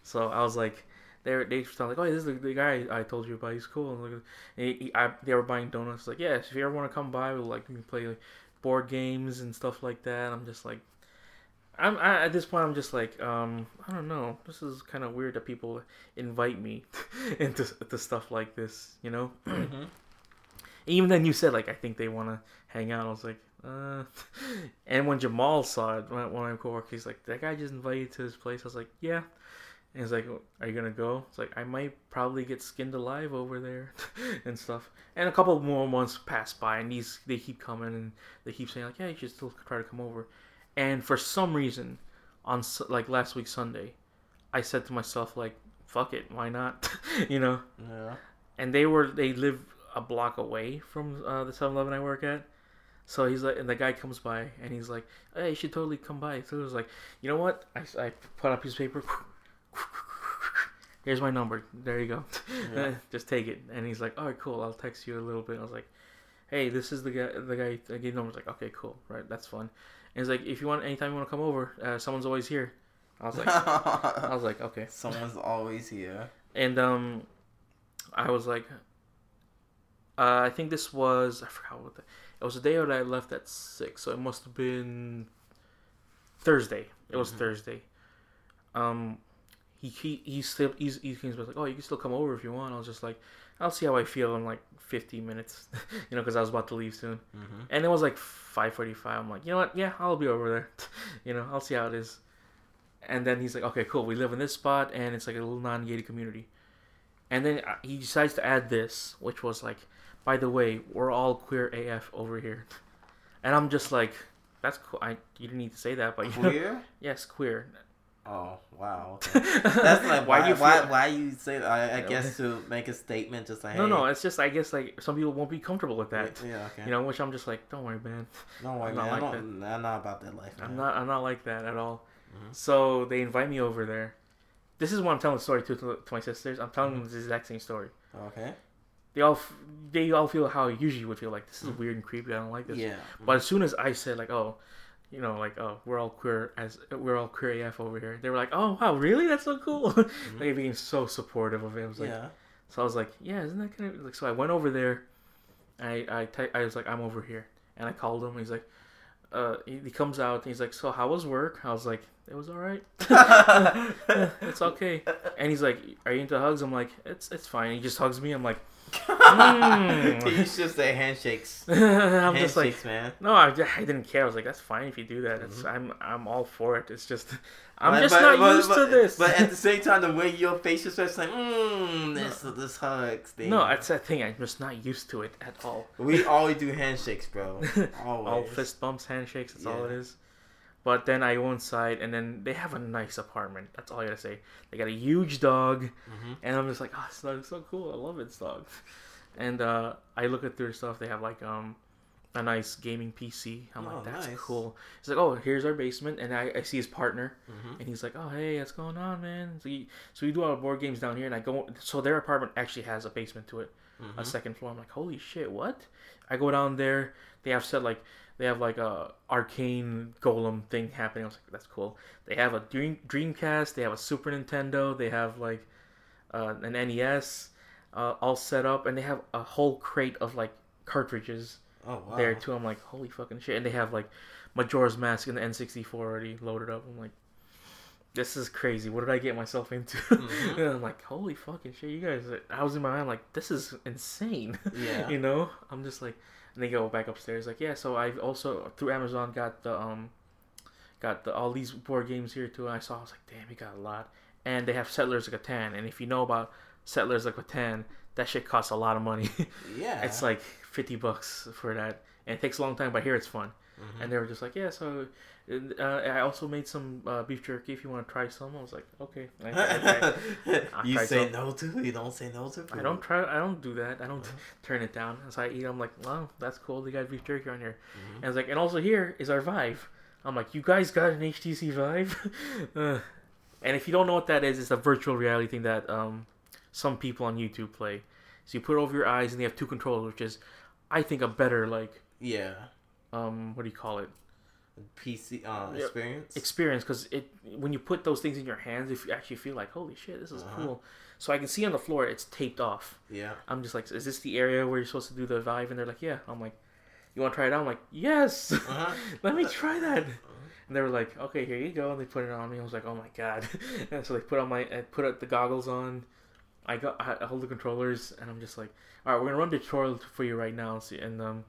Speaker 2: So I was like they they were like, "Oh, this is the, the guy I told you about. He's cool." And, and he, he- I, they were buying donuts. Like, yeah, if you ever want to come by, we'll like we play like, board games and stuff like that. I'm just like, I'm I, at this point. I'm just like, um, I don't know. This is kind of weird that people invite me into to stuff like this. You know.
Speaker 1: Mhm.
Speaker 2: Even then, you said like I think they want to hang out. I was like, uh. And when Jamal saw it, one of my coworkers, he's like, that guy just invited you to his place. I was like, yeah. And he's like, are you gonna go? It's like I might probably get skinned alive over there, and stuff. And a couple more months pass by, and these they keep coming, and they keep saying like, yeah, you should still try to come over. And for some reason, on like last week Sunday, I said to myself like, fuck it, why not? you know
Speaker 1: Yeah.
Speaker 2: and they were they live a block away from uh, the 7-Eleven I work at. So he's like, and the guy comes by and he's like, "Hey, you should totally come by." So it was like, you know what? I, I put up his paper. Here's my number. There you go.
Speaker 1: Yeah.
Speaker 2: Just take it. And he's like, "All right, cool. I'll text you a little bit." I was like, "Hey, this is the guy. The guy I gave numbers." Like, "Okay, cool. Right, that's fun." And he's like, "If you want, anytime you want to come over, uh, someone's always here." I was like, I was like, "Okay."
Speaker 1: Someone's always here.
Speaker 2: and um, I was like, uh, I think this was I forgot what the, it was the day that I left at six, so it must have been Thursday. It was
Speaker 1: Mhm.
Speaker 2: Thursday. Um, he he he still he's he like, oh, you can still come over if you want. I was just like, I'll see how I feel in like fifteen minutes, you know, because I was about to leave soon.
Speaker 1: Mm-hmm.
Speaker 2: And it was like five forty-five. I'm like, you know what? Yeah, I'll be over there. you know, I'll see how it is. And then he's like, okay, cool. We live in this spot, and it's like a little non-gated community. And then uh, he decides to add this, which was like, by the way, we're all queer AF over here. And I'm just like, that's cool. I you didn't need to say that, but you know,
Speaker 1: Queer?
Speaker 2: yes, queer.
Speaker 1: Oh wow. Okay. That's like why
Speaker 2: do you
Speaker 1: why,
Speaker 2: feel-
Speaker 1: why you say that? I, I guess to make a statement just like
Speaker 2: No,
Speaker 1: hey,
Speaker 2: no, it's just I guess like some people won't be comfortable with that.
Speaker 1: Yeah, okay.
Speaker 2: You know, which I'm just like, don't worry, man.
Speaker 1: don't worry,
Speaker 2: I'm
Speaker 1: man.
Speaker 2: not like
Speaker 1: don't, I'm not about that life.
Speaker 2: I'm not I'm not like that at all.
Speaker 1: Mhm.
Speaker 2: So they invite me over there. This is what I'm telling the story to, to, to my sisters. I'm telling
Speaker 1: Mm-hmm.
Speaker 2: them the exact same story.
Speaker 1: Okay.
Speaker 2: They all f- they all feel how I usually would feel like this is weird and creepy. I don't like this.
Speaker 1: Mm-hmm. Yeah.
Speaker 2: But as soon as I said like, oh, you know, like, oh, we're all queer as we're all queer AF over here, they were like, oh wow, really? That's so cool. they being so supportive of it. I was like,
Speaker 1: Mm-hmm. yeah.
Speaker 2: so I was like, yeah, isn't that kind of like? So I went over there. I I I was like, I'm over here, and I called him. He's like, uh, he, he comes out. And he's like, so how was work? I was like, it was all right. it's okay. And he's like, "Are you into hugs?" I'm like, "It's it's fine." He just hugs me. I'm like, Mm.
Speaker 1: you should say handshakes.
Speaker 2: I'm just like,
Speaker 1: handshakes, man.
Speaker 2: no, I, I didn't care. I was like, that's fine if you do that. It's I'm I'm all for it. It's just I'm
Speaker 1: But-
Speaker 2: just
Speaker 1: but-
Speaker 2: not
Speaker 1: but-
Speaker 2: used to this.
Speaker 1: But at the same time, the way your face is just like, mmm, this this hugs thing.
Speaker 2: no, it's that thing. I'm just not used to it at all.
Speaker 1: we always do handshakes, bro.
Speaker 2: all
Speaker 1: Always.
Speaker 2: fist bumps, handshakes. That's all it is. But then I go inside, and then they have a nice apartment. That's all I gotta say. They got a huge dog,
Speaker 1: Mhm.
Speaker 2: and I'm just like, oh, this dog's so cool. I love its dog. And uh, I look at their stuff. They have like um, a nice gaming PC. I'm
Speaker 3: Oh,
Speaker 2: like, that's
Speaker 3: nice.
Speaker 2: cool. He's like, oh, here's our basement, and I, I see his partner,
Speaker 3: Mhm.
Speaker 2: and he's like, oh, hey, what's going on, man? So, you, so we do all the board games down here, and I go, so their apartment actually has a basement to it,
Speaker 3: Mm-hmm.
Speaker 2: a second floor. I'm like, holy shit, what? I go down there, they have said like, they have like a arcane golem thing happening. I was like, that's cool. They have a Dream, Dreamcast, they have a Super Nintendo, they have like uh, an NES uh, all set up, and they have a whole crate of like cartridges
Speaker 3: Oh wow.
Speaker 2: there too. I'm like, holy fucking shit! And they have like Majora's Mask and the N64 already loaded up. I'm like, this is crazy. What did I get myself into?
Speaker 3: Mhm.
Speaker 2: and I'm like, holy fucking shit! You guys, I was in my mind like, this is insane.
Speaker 3: Yeah.
Speaker 2: you know, I'm just like, and they go back upstairs like, yeah. So I've also through Amazon got the um, got the all these board games here too. And I saw, I was like, damn, he got a lot. And they have Settlers of Catan, and if you know about Settlers of Catan, that shit costs a lot of money.
Speaker 3: Yeah.
Speaker 2: It's like fifty bucks for that, and it takes a long time. But here it's fun.
Speaker 3: Mhm.
Speaker 2: And they were just like, yeah. So uh, I also made some uh, beef jerky. If you want to try some, I was like, okay. I, I, I,
Speaker 3: you say
Speaker 2: some.
Speaker 3: no to. You don't say no to.
Speaker 2: I don't try. I don't do that. I don't turn it down. As I eat, I'm like, wow, that's cool. They got beef jerky on here.
Speaker 3: Mhm.
Speaker 2: And it's like, and also here is our Vive. I'm like, you guys got an HTC Vive? uh, and if you don't know what that is, it's a virtual reality thing that um, some people on YouTube play. So you put it over your eyes, and they have two controllers, which is, I think, a better like
Speaker 3: Yeah.
Speaker 2: um, what do you call it?
Speaker 3: PC uh,
Speaker 2: Yep.
Speaker 3: experience.
Speaker 2: experience because it when you put those things in your hands if you actually feel like holy shit this is
Speaker 3: Uh-huh.
Speaker 2: cool so i can see on the floor it's taped off
Speaker 3: yeah.
Speaker 2: i'm just like is this the area where you're supposed to do the vive and they're like yeah i'm like you want to try it out i'm like yes
Speaker 3: Uh-huh.
Speaker 2: let me try that and they were like okay here you go and they put it on me i was like oh my god and so they put on my I put the goggles on i got i hold the controllers and i'm just like all right we're gonna run the tutorial for you right now and see and um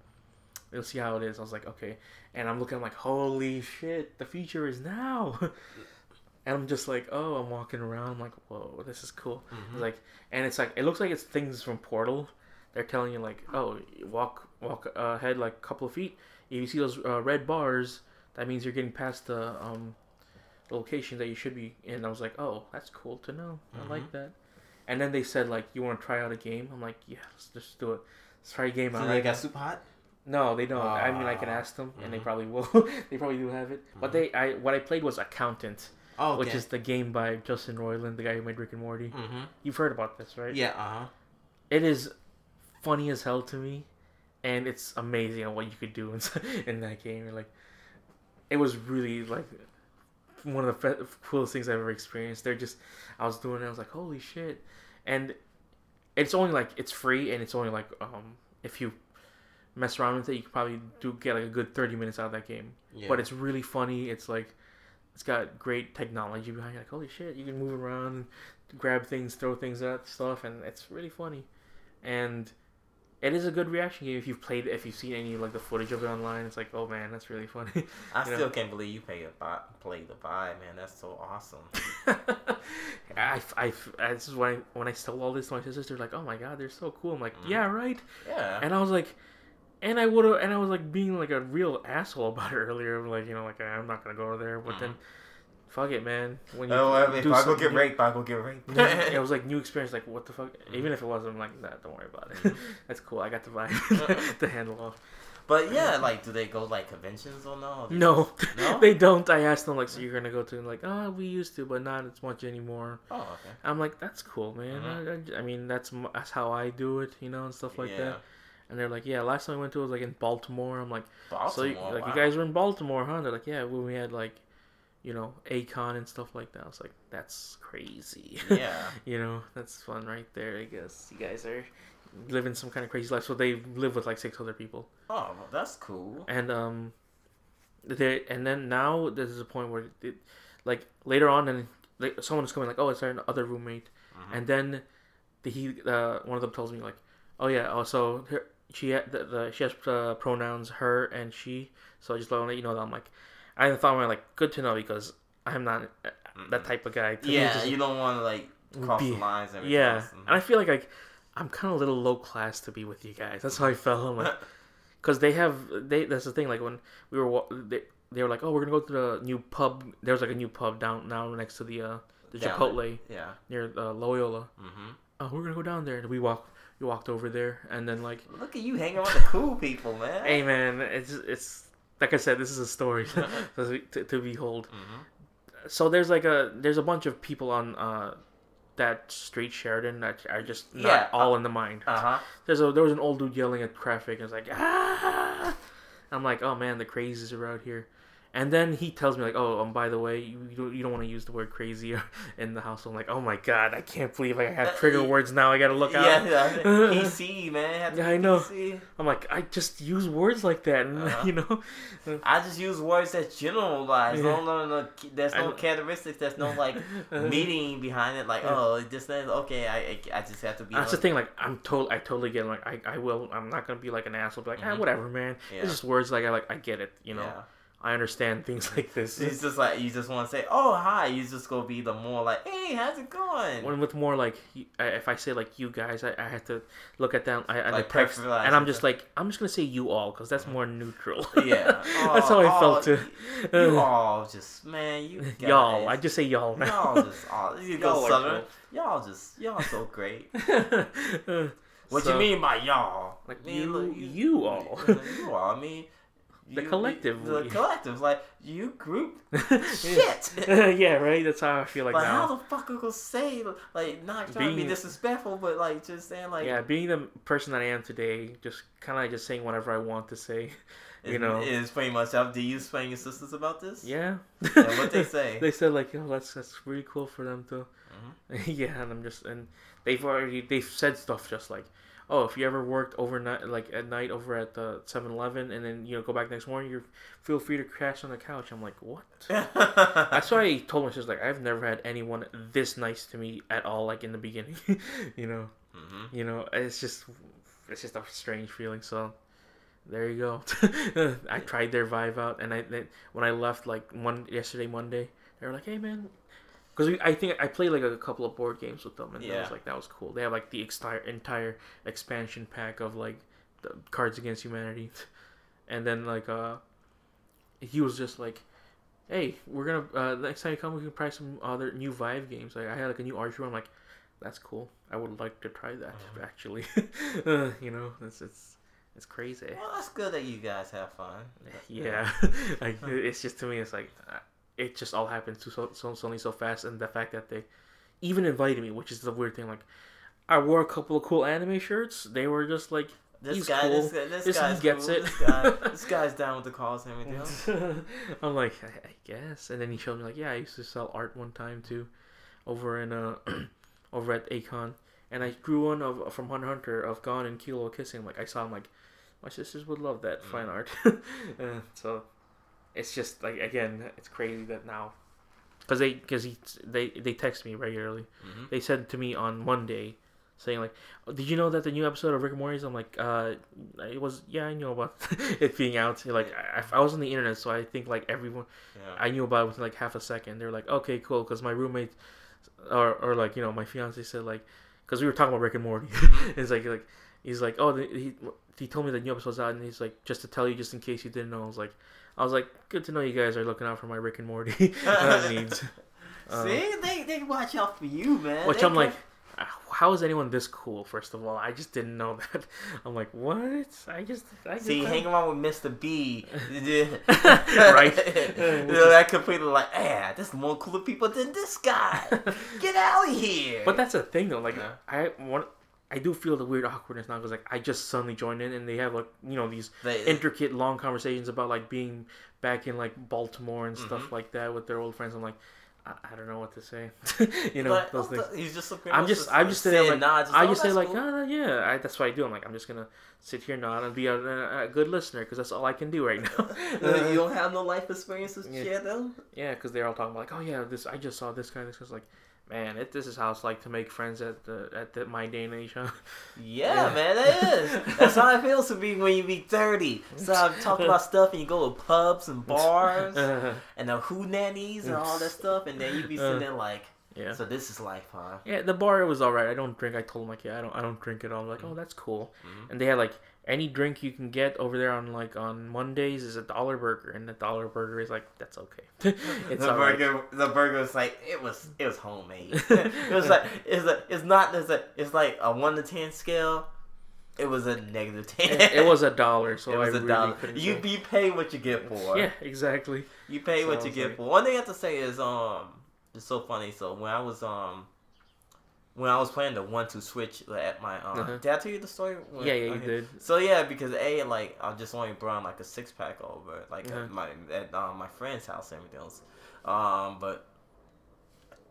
Speaker 2: you'll see how it is. I was like, okay. And I'm looking, I'm like, holy shit, the feature is now. and I'm just like, oh, I'm walking around. I'm like, whoa, this is cool.
Speaker 3: Mhm.
Speaker 2: Like, and it's like, it looks like it's things from Portal. They're telling you like, oh, walk, walk ahead like a couple of feet. If you see those uh, red bars, that means you're getting past the um, location that you should be in. I was like, oh, that's cool to know. I like that. And then they said like, you want to try out a game? I'm like, yeah, let's just do it. Let's try a game
Speaker 3: So
Speaker 2: out.
Speaker 3: they
Speaker 2: right
Speaker 3: got
Speaker 2: now."
Speaker 3: super hot.
Speaker 2: No, they don't. I mean, I can
Speaker 3: Ah.
Speaker 2: ask them, and they
Speaker 3: Mhm.
Speaker 2: probably will. they probably do have it. But they, I, what I played was Accountant,
Speaker 3: Oh, okay.
Speaker 2: which is the game by Justin Roiland, the guy who made Rick and Morty.
Speaker 3: Mm-hmm.
Speaker 2: You've heard about this, right?
Speaker 3: Yeah. Uh huh.
Speaker 2: It is funny as hell to me, and it's amazing on what you could do in, in that game. Like, it was really like one of the coolest things I've ever experienced. They're just, I was doing it, I was like, holy shit, and it's only like it's free, and it's only like um if you mess around with it, you could probably do get like a good thirty minutes out of that game.
Speaker 3: Yeah.
Speaker 2: But it's really funny. It's like it's got great technology behind it. Like holy shit, you can move around, grab things, throw things at stuff, and it's really funny. And it is a good reaction game if you've played if you've seen any like the footage of it online. It's like oh man, that's really funny.
Speaker 1: I still
Speaker 2: know?
Speaker 1: can't believe you play a play the Vive, man. That's so awesome.
Speaker 2: I, I, I, this is when I, when I told all this to my sisters, they're like, "Oh my god, they're so cool." I'm like,
Speaker 1: Mhm.
Speaker 2: "Yeah, right."
Speaker 1: Yeah.
Speaker 2: And I was like, and I would have, and I was like being like a real asshole about it earlier. I'm like, you know, like I'm not gonna go there, but then, mm-hmm. fuck it, man. When
Speaker 1: oh, well, if
Speaker 2: do
Speaker 1: I go
Speaker 2: something
Speaker 1: get
Speaker 2: new-
Speaker 1: raped, I go get raped.
Speaker 2: new- it was like new experience. Like what the fuck? Mm-hmm. Even if it wasn't, I'm like, nah, don't worry about it. Mm-hmm. That's cool. I got the vibe to handle off.
Speaker 1: but yeah, like, do they go like conventions or no? They
Speaker 2: No,
Speaker 1: just- no.
Speaker 2: they don't. I asked them like, so you're gonna go to? And like, oh, we used to, but not as much anymore.
Speaker 1: Oh, okay.
Speaker 2: I'm like, that's cool, man. I, I, I mean, that's that's how I do it, you know, and stuff like
Speaker 1: yeah.
Speaker 2: that. And they're like, yeah, last time I went to it was like in Baltimore. I'm like,
Speaker 1: Baltimore.
Speaker 2: so you, like
Speaker 1: wow.
Speaker 2: you guys were in Baltimore, huh? They're like, yeah, when we had like, you know, Akon and stuff like that. I was like, that's crazy.
Speaker 1: Yeah.
Speaker 2: you know, that's fun right there. I guess you guys are living some kind of crazy life. So they live with like six other people,
Speaker 1: Oh, well, that's cool.
Speaker 2: and um, they and then now there's a point where it, like later on, and like someone's coming like, oh, it's our other roommate,
Speaker 1: Mhm.
Speaker 2: and then the he uh, one of them tells me like, oh yeah, also her, she had the, the she has uh, pronouns her and she, so I just want to let you know that I'm like, I thought I'm like good to know because I'm not uh, that type of guy. To
Speaker 1: Yeah,
Speaker 2: just-
Speaker 1: you don't want to like cross
Speaker 2: Be-
Speaker 1: the lines. And
Speaker 2: yeah.
Speaker 1: Mhm.
Speaker 2: and I feel like like I'm kind of a little low class to be with you guys. That's how I felt. I'm like, because they have they. That's the thing. Like when we were they, they were like, oh, we're gonna go to the new pub. There was like a new pub down now next to the uh the Chipotle
Speaker 1: yeah.
Speaker 2: near uh, Loyola.
Speaker 1: Mm-hmm.
Speaker 2: Oh, we're gonna go down there, and we walk. Walked over there, and then like,
Speaker 1: Look at you hanging with the cool people, man.
Speaker 2: hey man, it's it's like I said, this is a story to, to, to behold.
Speaker 1: Mhm.
Speaker 2: So there's like a there's a bunch of people on uh that street Sheridan that are just not
Speaker 1: Yeah,
Speaker 2: all in the mind.
Speaker 1: Uh huh.
Speaker 2: There's a there was an old dude yelling at traffic and it's like ah. I'm like, oh man, the crazies are out here. And then he tells me like, oh, um, by the way, you, you don't, you don't want to use the word crazy in the house. I'm like, oh my god, I can't believe I have trigger words now. I gotta look out.
Speaker 1: Yeah, yeah. PC, man.
Speaker 2: Yeah, I know.
Speaker 1: PC.
Speaker 2: I'm like, I just use words like that, and
Speaker 1: Uh-huh.
Speaker 2: you know,
Speaker 1: I just use words that generalize.
Speaker 2: Yeah.
Speaker 1: No, no, no. There's no
Speaker 2: know.
Speaker 1: characteristics. There's no like meaning behind it. Like,
Speaker 2: Yeah.
Speaker 1: oh, this, that. Okay, I, I, I just have to be.
Speaker 2: That's the thing. Like, I'm told, I totally get. it, Like, I, I will. I'm not gonna be like an asshole. Be like, ah,
Speaker 1: Mhm.
Speaker 2: whatever, man.
Speaker 1: Yeah.
Speaker 2: It's just words. Like, I like, I get it. You know,
Speaker 1: Yeah.
Speaker 2: I understand things like this.
Speaker 1: It's just like you just want to say, "Oh, hi." You just go be the more like, "Hey, how's it going?"
Speaker 2: When with more like, if I say like you guys, I, I have to look at them. I, I
Speaker 1: Like
Speaker 2: text, and I'm just like, I'm just gonna say you all because that's more neutral.
Speaker 1: yeah,
Speaker 2: that's how I
Speaker 1: Oh,
Speaker 2: felt oh, too.
Speaker 1: You all just man, you guys,
Speaker 2: y'all, I just say y'all now.
Speaker 1: y'all just all you go
Speaker 2: Y'all
Speaker 1: southern. Y'all just y'all so great. Uh, what
Speaker 2: So,
Speaker 1: you mean by y'all?
Speaker 2: Like
Speaker 1: mean,
Speaker 2: you,
Speaker 1: look,
Speaker 2: you all.
Speaker 1: you all. I mean,
Speaker 2: The
Speaker 1: you-
Speaker 2: collective
Speaker 1: The
Speaker 2: we.
Speaker 1: collective, like you group. Shit.
Speaker 2: yeah, right. That's how I feel like
Speaker 1: Like,
Speaker 2: now.
Speaker 1: how the fuck I gonna say like not trying to be disrespectful, but like just saying like
Speaker 2: yeah, being the person that I am today, just kind of just saying whatever I want to say. you
Speaker 1: is-
Speaker 2: know.
Speaker 1: is pretty much up. Do you explain your sisters about this?
Speaker 2: Yeah.
Speaker 1: Yeah, what they say?
Speaker 2: they said like, oh, that's that's really cool for them to.
Speaker 1: Mm-hmm.
Speaker 2: yeah, and I'm just and they've already they've said stuff just like, oh, if you ever worked overnight like at night over at the 7-Eleven and then you know go back next morning, you feel free to crash on the couch. I'm like, what? That's why I told my sister like I've never had anyone this nice to me at all. Like in the beginning, you know,
Speaker 1: hmm
Speaker 2: you know, it's just it's just a strange feeling. So there you go. I tried their Vive out, and I they, when I left like one yesterday Monday, they were like, "Hey man," because I think I played like a couple of board games with them, and that was like that was cool. They have like the entire entire expansion pack of like the Cards Against Humanity, and then like uh, he was just like. Hey, we're gonna uh, next time you come, we can try some other new Vive games. Like I had like a new archery. I'm like, that's cool. I would like to try that
Speaker 1: Mhm.
Speaker 2: actually. uh, you know, it's it's it's crazy.
Speaker 1: Well, that's good that you guys have fun.
Speaker 2: Yeah, like it's just to me, it's like uh, it just all happened so so so suddenly so fast, and the fact that they even invited me, which is the weird thing. Like, I wore a couple of cool anime shirts. They were just like,
Speaker 1: This guy,
Speaker 2: cool.
Speaker 1: this guy, this,
Speaker 2: This- he
Speaker 1: guy's
Speaker 2: gets
Speaker 1: cool.
Speaker 2: it.
Speaker 1: This guy, this guy's down with the cause and everything. else.
Speaker 2: I'm like, I, I guess. And then he showed me like, yeah, I used to sell art one time too, over in uh, over at Acon, and I drew one of from Hunter Hunter of Gon and Killua kissing. Like I saw him like, my sisters would love that fine art. uh, so it's just like again, it's crazy that now, because they because he they they text me regularly.
Speaker 1: Mhm.
Speaker 2: They said to me on Monday, saying like, oh, "Did you know that the new episode of Rick and Morty's?" I'm like, "Uh, it was yeah, I knew about it being out. Like, I, I was on the internet, so I think like everyone,
Speaker 1: Yeah.
Speaker 2: I knew about it within like half a second. They were like, "Okay, cool," because my roommate, or or like you know my fiance said like, because we were talking about Rick and Morty. it's like like he's like, "Oh, the, he he told me the new episode's out," and he's like, "Just to tell you, just in case you didn't know." I was like, I was like, "Good to know you guys are looking out for my Rick and Morty uh, needs." Uh,
Speaker 1: See, they they watch out for you, man.
Speaker 2: Which
Speaker 1: They
Speaker 2: I'm like, uh, how is anyone this cool? First of all, I just didn't know that. I'm like, what? I just, I just
Speaker 1: See, hang around with Mr. B.
Speaker 2: Right.
Speaker 1: you know, that completely like, ah, there's more cooler people than this guy. Get out of here.
Speaker 2: But that's the thing though. Like,
Speaker 1: Yeah.
Speaker 2: I want, I do feel the weird awkwardness now because like I just suddenly joined in and they have like you know these
Speaker 1: They-
Speaker 2: intricate long conversations about like being back in like Baltimore and stuff
Speaker 1: Mhm.
Speaker 2: like that with their old friends. I'm like, I, I don't know what to say. you know
Speaker 1: but
Speaker 2: those things.
Speaker 1: he's just looking.
Speaker 2: I'm just, I'm just sitting there like,
Speaker 1: nah,
Speaker 2: I
Speaker 1: oh,
Speaker 2: just say like,
Speaker 1: cool.
Speaker 2: no, yeah, I, that's what I do. I'm like, I'm just gonna sit here, nod, and be a, a, a good listener because that's all I can do right now.
Speaker 1: You don't have no life experiences
Speaker 2: Yeah.
Speaker 1: though.
Speaker 2: yeah, because they're all talking about like, oh yeah, this I just saw this guy. This guy's like, man, it, this is how it's like to make friends at the at the, my day and age. Huh?
Speaker 1: Yeah,
Speaker 2: Yeah.
Speaker 1: man, that is. That's how it feels to be when you be 30. So I'm talking about stuff and you go to pubs and bars and the who nannies and all that stuff, and then you be sitting
Speaker 2: Uh,
Speaker 1: there like,
Speaker 2: yeah.
Speaker 1: so this is life, huh?
Speaker 2: Yeah, the bar was all right. I don't drink. I told him like, yeah, I don't, I don't drink at all. I'm like, oh, that's cool.
Speaker 1: Mhm.
Speaker 2: And they had like any drink you can get over there on like on Mondays is a dollar burger, and the dollar burger is like that's okay. it's
Speaker 1: the
Speaker 2: all right.
Speaker 1: burger, the burger was like it was, it was homemade. it was like it's a, it's not, it's a, it's like a one to ten scale. It was a negative ten.
Speaker 2: It, it was a dollar, so
Speaker 1: it was
Speaker 2: I
Speaker 1: a
Speaker 2: really
Speaker 1: dollar. You
Speaker 2: say.
Speaker 1: you pay what you get for.
Speaker 2: yeah, exactly.
Speaker 1: You pay
Speaker 2: So
Speaker 1: what you get
Speaker 2: like-
Speaker 1: for. One thing I have to say is um, it's so funny. So when I was um, when I was playing the 1-2-Switch at my um,
Speaker 2: Uh-huh.
Speaker 1: did I tell you the story? When-
Speaker 2: Yeah, yeah, you
Speaker 1: okay.
Speaker 2: did.
Speaker 1: So yeah, because a like I just only brought like a six pack over, like
Speaker 2: Uh-huh.
Speaker 1: at my at um, my friend's house and everything else. Um, but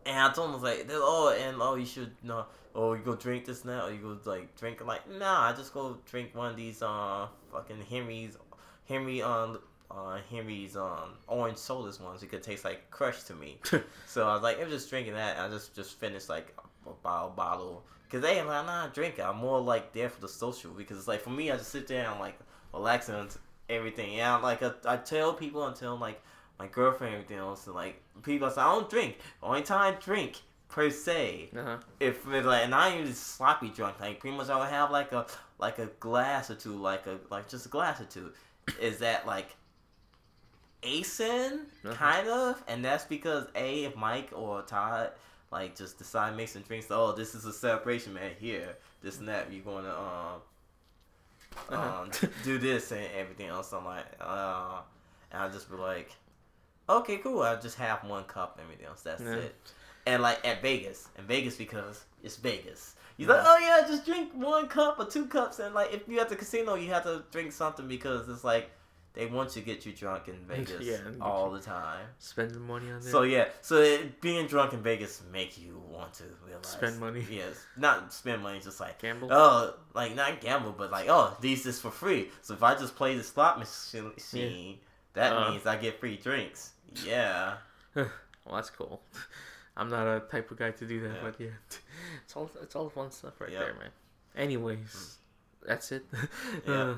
Speaker 1: and I told him like, oh, and oh, you should know, oh, you go drink this now, or you go like drink. I'm like, nah, I just go drink one of these uh fucking Henry's Henry um uh Henry's um orange sodas ones. It could taste like crush to me. so I was like, I'm just drinking that. I just just finished like bottle bottle. Cause they ain't like, I'm not drinking. I'm more like there for the social because it's like for me, I just sit there and like relaxing and everything. I'm like, I, I tell people until like my girlfriend and everything else, and like people say I don't drink. Only time I drink per se
Speaker 2: Uh-huh.
Speaker 1: if it's like and I ain't even sloppy drunk. Like pretty much I would have like a like a glass or two, like a like just a glass or two. Is that like acing
Speaker 2: Uh-huh.
Speaker 1: kind of? And that's because a if Mike or Todd like just decide make some drinks. Oh, this is a celebration, man. Here, this and that. You're going to um
Speaker 2: Uh-huh.
Speaker 1: um do this and everything else. I'm like, uh, and I just be like, okay, cool. I just have one cup and everything else. That's
Speaker 2: Yeah.
Speaker 1: it. And like at Vegas, in Vegas because it's Vegas. You're like, oh yeah, just drink one cup or two cups, and like if you at the casino, you have to drink something because it's like they want to get you drunk in Vegas
Speaker 2: Yeah,
Speaker 1: all the time.
Speaker 2: Spend the money on there.
Speaker 1: So yeah, so it, being drunk in Vegas make you want to realize
Speaker 2: Spend money.
Speaker 1: Yes, not spend money, just like
Speaker 2: Gamble.
Speaker 1: Oh, like not gamble, but like oh, these is for free. So if I just play the slot machine, machine that
Speaker 2: Uh.
Speaker 1: means I get free drinks. Yeah,
Speaker 2: well, that's cool. I'm not a type of guy to do that,
Speaker 1: Yeah.
Speaker 2: but yeah, it's all it's all fun stuff right
Speaker 1: Yep.
Speaker 2: there, man. Anyways, that's it.
Speaker 1: Yeah.
Speaker 2: Uh,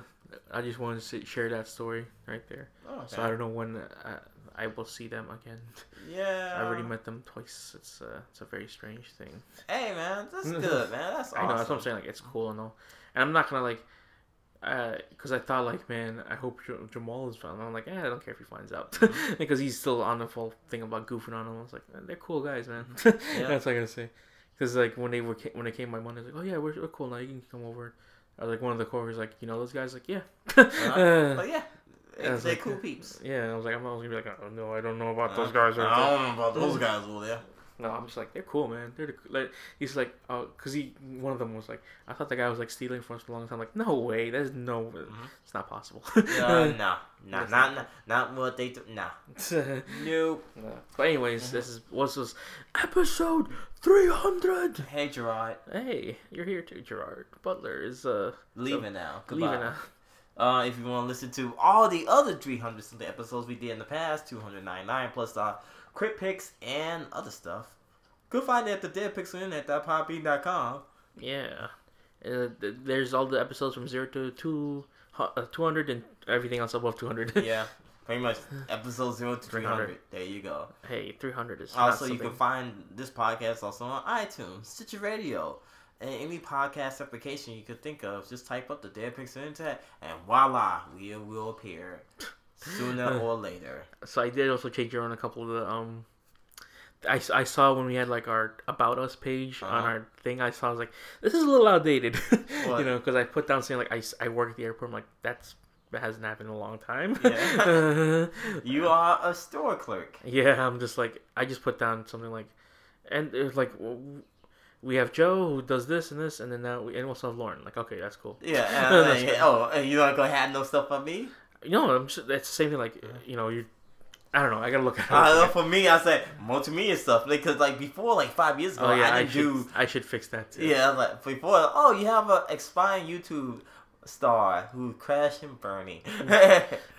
Speaker 2: I just wanted to s- share that story right there.
Speaker 1: oh,
Speaker 2: So I don't know when uh, I will see them again.
Speaker 1: Yeah,
Speaker 2: I already met them twice. It's uh, it's a very strange thing.
Speaker 1: Hey man, that's good, man. That's awesome.
Speaker 2: I know that's what I'm saying. Like it's cool and all, and I'm not gonna like, because I thought like, man, I hope J- Jamal is fine. I'm like, eh, I don't care if he finds out,
Speaker 1: Mm-hmm.
Speaker 2: because he's still on the whole thing about goofing on him. I was like, "Man, they're cool guys, man.
Speaker 1: Yeah.
Speaker 2: That's what I gotta say. Because like when they were ca- when they came my Monday, like, oh yeah, we're, we're cool now. You can come over. I was like one of the coworkers, like, you know those guys, like, yeah,
Speaker 1: Uh-huh. But yeah,
Speaker 2: I
Speaker 1: they're
Speaker 2: like,
Speaker 1: cool peeps.
Speaker 2: yeah. and I was like, I'm always gonna be like, oh no, I don't know about those
Speaker 1: Uh,
Speaker 2: guys. Right
Speaker 1: I
Speaker 2: there.
Speaker 1: don't know about those guys over there.
Speaker 2: No, I'm just like they're cool, man. They're the, like he's like, oh, cause he one of them was like, I thought the guy was like stealing from us for a long time. like, no way, there's no, it's not possible.
Speaker 1: Uh, no, no,
Speaker 2: That's
Speaker 1: not, not not what they do. Nah, nope.
Speaker 2: No. But anyways, this is what's this episode three hundred.
Speaker 1: Hey Gerard,
Speaker 2: Hey, you're here too, Gerard Butler is uh
Speaker 1: leaving now. Goodbye.
Speaker 2: leaving now.
Speaker 1: Uh, if you want to listen to all the other 300 something episodes we did in the past, 299 plus uh, crit picks and other stuff, go find it at the deadpixelinternet.podbean.com.
Speaker 2: Yeah, uh, th- there's all the episodes from zero to two, uh, 200 and everything else above 200.
Speaker 1: Yeah, pretty much episode 0 to 300.
Speaker 2: 300.
Speaker 1: There you go.
Speaker 2: hey, 300 is
Speaker 1: Also, you can find this podcast also on iTunes, Stitcher Radio, and any podcast application you could think of. Just type up the Dead Pixel Internet, and voila, we will appear sooner or later.
Speaker 2: So I did also change around a couple of the um. I, I saw when we had like our about us page on
Speaker 1: Uh-huh.
Speaker 2: our thing. I saw I was like, this is a little outdated, you know, because I put down saying like I, I work at the airport. I'm like that's that hasn't happened in a long time.
Speaker 1: Yeah. You are a store clerk.
Speaker 2: yeah, I'm just like I just put down something like, and it was like we have Joe who does this and this, and then now we and also have Lauren. Like okay, that's cool.
Speaker 1: Yeah. And,
Speaker 2: That's
Speaker 1: oh, and you're not gonna have no stuff on me?
Speaker 2: You know, I'm just, it's the same thing. Like you know, you. I don't know. I gotta look at. it.
Speaker 1: I for me, I said multimedia stuff because like before, like five years ago,
Speaker 2: oh yeah,
Speaker 1: I
Speaker 2: I,
Speaker 1: didn't
Speaker 2: should.
Speaker 1: do.
Speaker 2: I should fix that too.
Speaker 1: Yeah, like before. Oh, you have an expiring YouTube star who crashed and burning.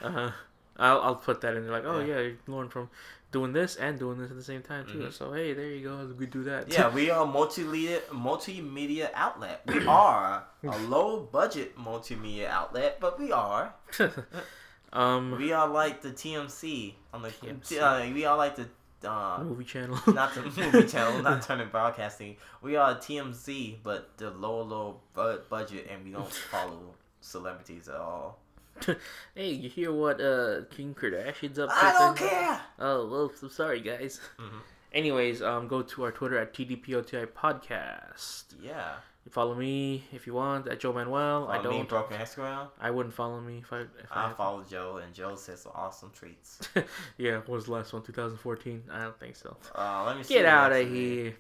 Speaker 2: Uh-huh. I'll, I'll put that in there. Like, oh
Speaker 1: Yeah.
Speaker 2: yeah, you're from doing this and doing this at the same time too.
Speaker 1: Mhm.
Speaker 2: So hey, there you go. We do that.
Speaker 1: yeah, we are a multimedia multimedia outlet. We are a low budget multimedia outlet, but we are.
Speaker 2: um,
Speaker 1: We are like the TMC on the.
Speaker 2: TMC.
Speaker 1: Uh, we are like the. Uh,
Speaker 2: movie channel.
Speaker 1: not the movie channel, not Turner Broadcasting. We are TMZ, but the low, low bu- budget, and we don't follow celebrities at all.
Speaker 2: Hey, you hear what uh Kim Kardashian's up to?
Speaker 1: I don't
Speaker 2: thing?
Speaker 1: care.
Speaker 2: Oh well, I'm sorry guys.
Speaker 1: Mhm.
Speaker 2: Anyways, um, go to our Twitter at TDPOTI Podcast.
Speaker 1: Yeah.
Speaker 2: You follow me if you want at Joe Manuel. I
Speaker 1: Follow me,
Speaker 2: don't.
Speaker 1: Broken Instagram.
Speaker 2: I wouldn't follow me if I. If
Speaker 1: I
Speaker 2: I,
Speaker 1: follow Joe, and Joe says some awesome treats.
Speaker 2: yeah, what was the last one? 2014. I don't think so.
Speaker 1: Uh, let me
Speaker 2: Get
Speaker 1: what
Speaker 2: out of
Speaker 1: actually-
Speaker 2: here!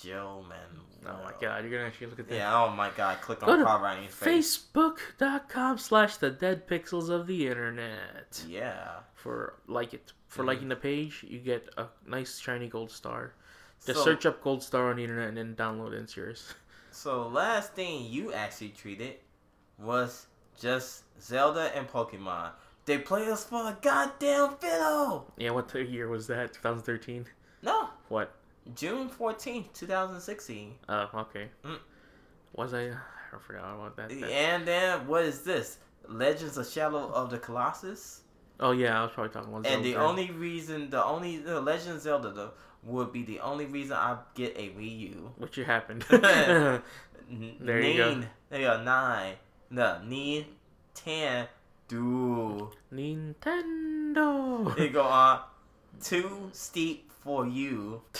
Speaker 1: Joe man.
Speaker 2: Oh my god, you're gonna actually look at that.
Speaker 1: Yeah. Oh my god. Click
Speaker 2: Go
Speaker 1: on in your face.
Speaker 2: Facebook.com slash the dead pixels of the internet.
Speaker 1: Yeah.
Speaker 2: For like it. For
Speaker 1: Mhm.
Speaker 2: liking the page, you get a nice shiny gold star. Just
Speaker 1: so,
Speaker 2: search up gold star on the internet and then download it. It's yours.
Speaker 1: So last thing you actually treated was just Zelda and Pokemon. They play us for a goddamn fiddle.
Speaker 2: Yeah, what year was that? 2013?
Speaker 1: No,
Speaker 2: What?
Speaker 1: June fourteenth, 2016.
Speaker 2: Oh, okay.
Speaker 1: Mm.
Speaker 2: Was I? I forgot about that. that-
Speaker 1: And then what is this? Legends of Shadow of the Colossus.
Speaker 2: Oh yeah, I was probably talking about.
Speaker 1: And the only reason, the only the Legend of Zelda though, would be the only reason I get a Wii U.
Speaker 2: which you
Speaker 1: happened.
Speaker 2: There you go.
Speaker 1: Nine- There you go. Nine. No, Nintendo.
Speaker 2: Nintendo.
Speaker 1: There you go on. Too steep for you.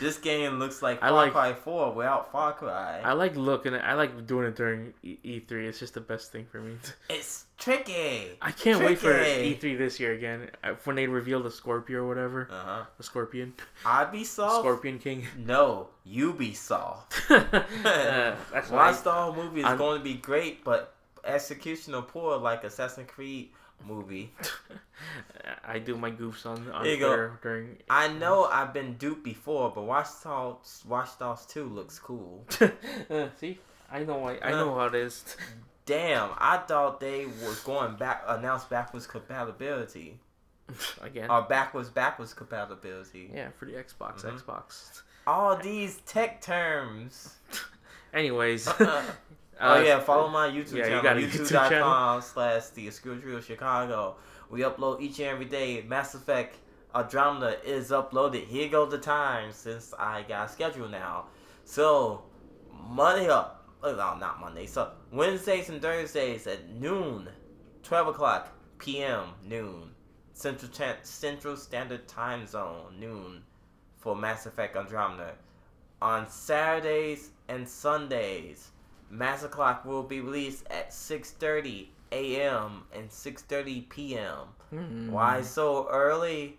Speaker 1: This game looks like
Speaker 2: I
Speaker 1: Far
Speaker 2: like-
Speaker 1: Cry 4 without Far Cry.
Speaker 2: I like looking. I like doing it during E- E3. It's just the best thing for me.
Speaker 1: It's tricky.
Speaker 2: I can't wait for E3 this year again. Uh, When they reveal the Scorpio or whatever,
Speaker 1: Uh huh.
Speaker 2: the Scorpion, I'd be
Speaker 1: Ubisoft?
Speaker 2: Scorpion King.
Speaker 1: No, Ubisoft.
Speaker 2: uh, that's why.
Speaker 1: Watch Dog movie is
Speaker 2: I'm-
Speaker 1: going to be great, but execution of poor like Assassin's Creed movie.
Speaker 2: I do my goofs on on
Speaker 1: There.
Speaker 2: Twitter during.
Speaker 1: I know I've been duped before, but Watch Dogs, Watch Dogs 2 looks cool.
Speaker 2: Uh, see, I know. I, I
Speaker 1: Uh.
Speaker 2: know how it is.
Speaker 1: Damn, I thought they was going back, announced backwards compatibility.
Speaker 2: Again.
Speaker 1: Or backwards, backwards compatibility.
Speaker 2: yeah, for the Xbox.
Speaker 1: Mhm.
Speaker 2: Xbox.
Speaker 1: All these tech terms.
Speaker 2: Anyways.
Speaker 1: Oh
Speaker 2: uh,
Speaker 1: yeah, follow my YouTube
Speaker 2: yeah,
Speaker 1: channel,
Speaker 2: got a YouTube channel?
Speaker 1: youtube.com slash the Obscure Trio Chicago. We upload each and every day. Mass Effect Andromeda is uploaded. Here goes the time since I got scheduled now. So Monday up, oh, no, not Monday. So Wednesdays and Thursdays at noon, twelve o'clock p.m. noon, Central Central Standard Time Zone noon for Mass Effect Andromeda. On Saturdays and Sundays, Mass Clock will be released at 6:30 a.m. and 6:30 p.m.
Speaker 2: mm.
Speaker 1: Why so early?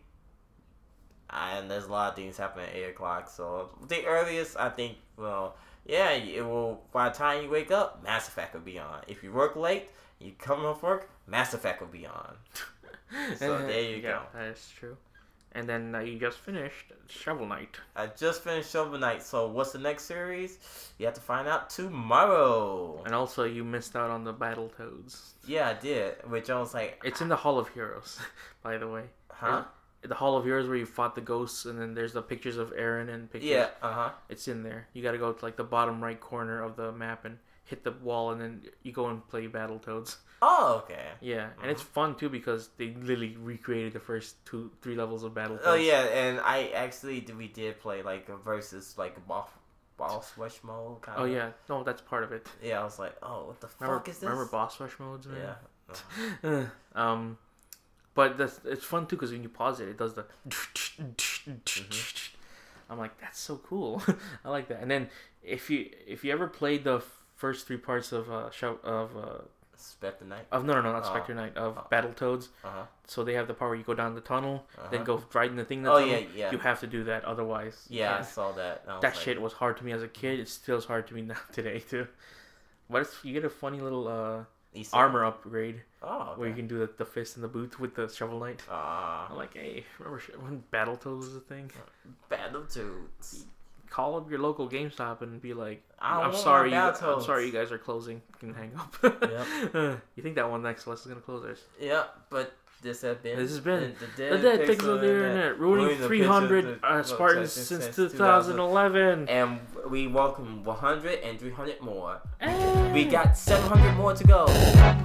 Speaker 1: And there's a lot of things happening at 8 o'clock. So the earliest, I think, well, yeah, it will. By the time you wake up, Mass Effect will be on. If you work late, you come off work, Mass Effect will be on. So there you
Speaker 2: yeah,
Speaker 1: go.
Speaker 2: That is true. And then uh, you just finished Shovel Knight.
Speaker 1: I just finished Shovel Knight. So what's the next series? You have to find out tomorrow.
Speaker 2: And also, you missed out on the Battle Toads.
Speaker 1: Yeah, I did. Which I was like,
Speaker 2: It's in the Hall of Heroes, by the way.
Speaker 1: huh?
Speaker 2: The Hall of Heroes where you fought the ghosts, and then there's the pictures of Aaron and pictures.
Speaker 1: Yeah, uh huh.
Speaker 2: It's in there. You gotta go to like the bottom right corner of the map and hit the wall, and then you go and play Battletoads.
Speaker 1: Oh, okay.
Speaker 2: Yeah, and it's fun too because they literally recreated the first two, three levels of Battletoads.
Speaker 1: Oh yeah, and I actually did- we did play like a versus like a boss boss rush mode kind
Speaker 2: Oh yeah, no, that's part of it.
Speaker 1: Yeah, I was like, oh, what the
Speaker 2: Remember,
Speaker 1: fuck is this?
Speaker 2: remember boss rush modes, man?
Speaker 1: Yeah.
Speaker 2: um, but that's it's fun too because when you pause it, it does the. I'm like, that's so cool. I like that. And then if you if you ever played the first three parts of uh show of uh
Speaker 1: Spectre Knight.
Speaker 2: of no no no not
Speaker 1: Oh.
Speaker 2: Spectre Knight of
Speaker 1: Oh.
Speaker 2: Battletoads,
Speaker 1: Uh huh.
Speaker 2: so they have the part where you go down the tunnel, then
Speaker 1: Uh-huh.
Speaker 2: go right in the thing.
Speaker 1: Oh
Speaker 2: tunnel.
Speaker 1: yeah, yeah.
Speaker 2: You have to do that, otherwise.
Speaker 1: yeah, I saw that.
Speaker 2: That
Speaker 1: like,
Speaker 2: shit was hard to me as a kid. It still is hard to me now today too. But it's, you get a funny little uh, armor upgrade.
Speaker 1: Oh,
Speaker 2: where you can do the, the fist and the boot with the shovel knight.
Speaker 1: Ah,
Speaker 2: I'm like, hey, remember when Battletoads was a thing?
Speaker 1: Battletoads.
Speaker 2: Call up your local GameStop and be like, I'm sorry, you, I'm sorry, you guys are closing. You can hang up.
Speaker 1: Yep.
Speaker 2: you think that one next to us is gonna close ours?
Speaker 1: Yeah, but this has been.
Speaker 2: This has been
Speaker 1: the,
Speaker 2: The dead pixel of the internet, ruining
Speaker 1: the
Speaker 2: 300
Speaker 1: picture
Speaker 2: uh, Spartans since 2011.
Speaker 1: And we welcome 100 and 300 more.
Speaker 2: And
Speaker 1: We got 700 more to go.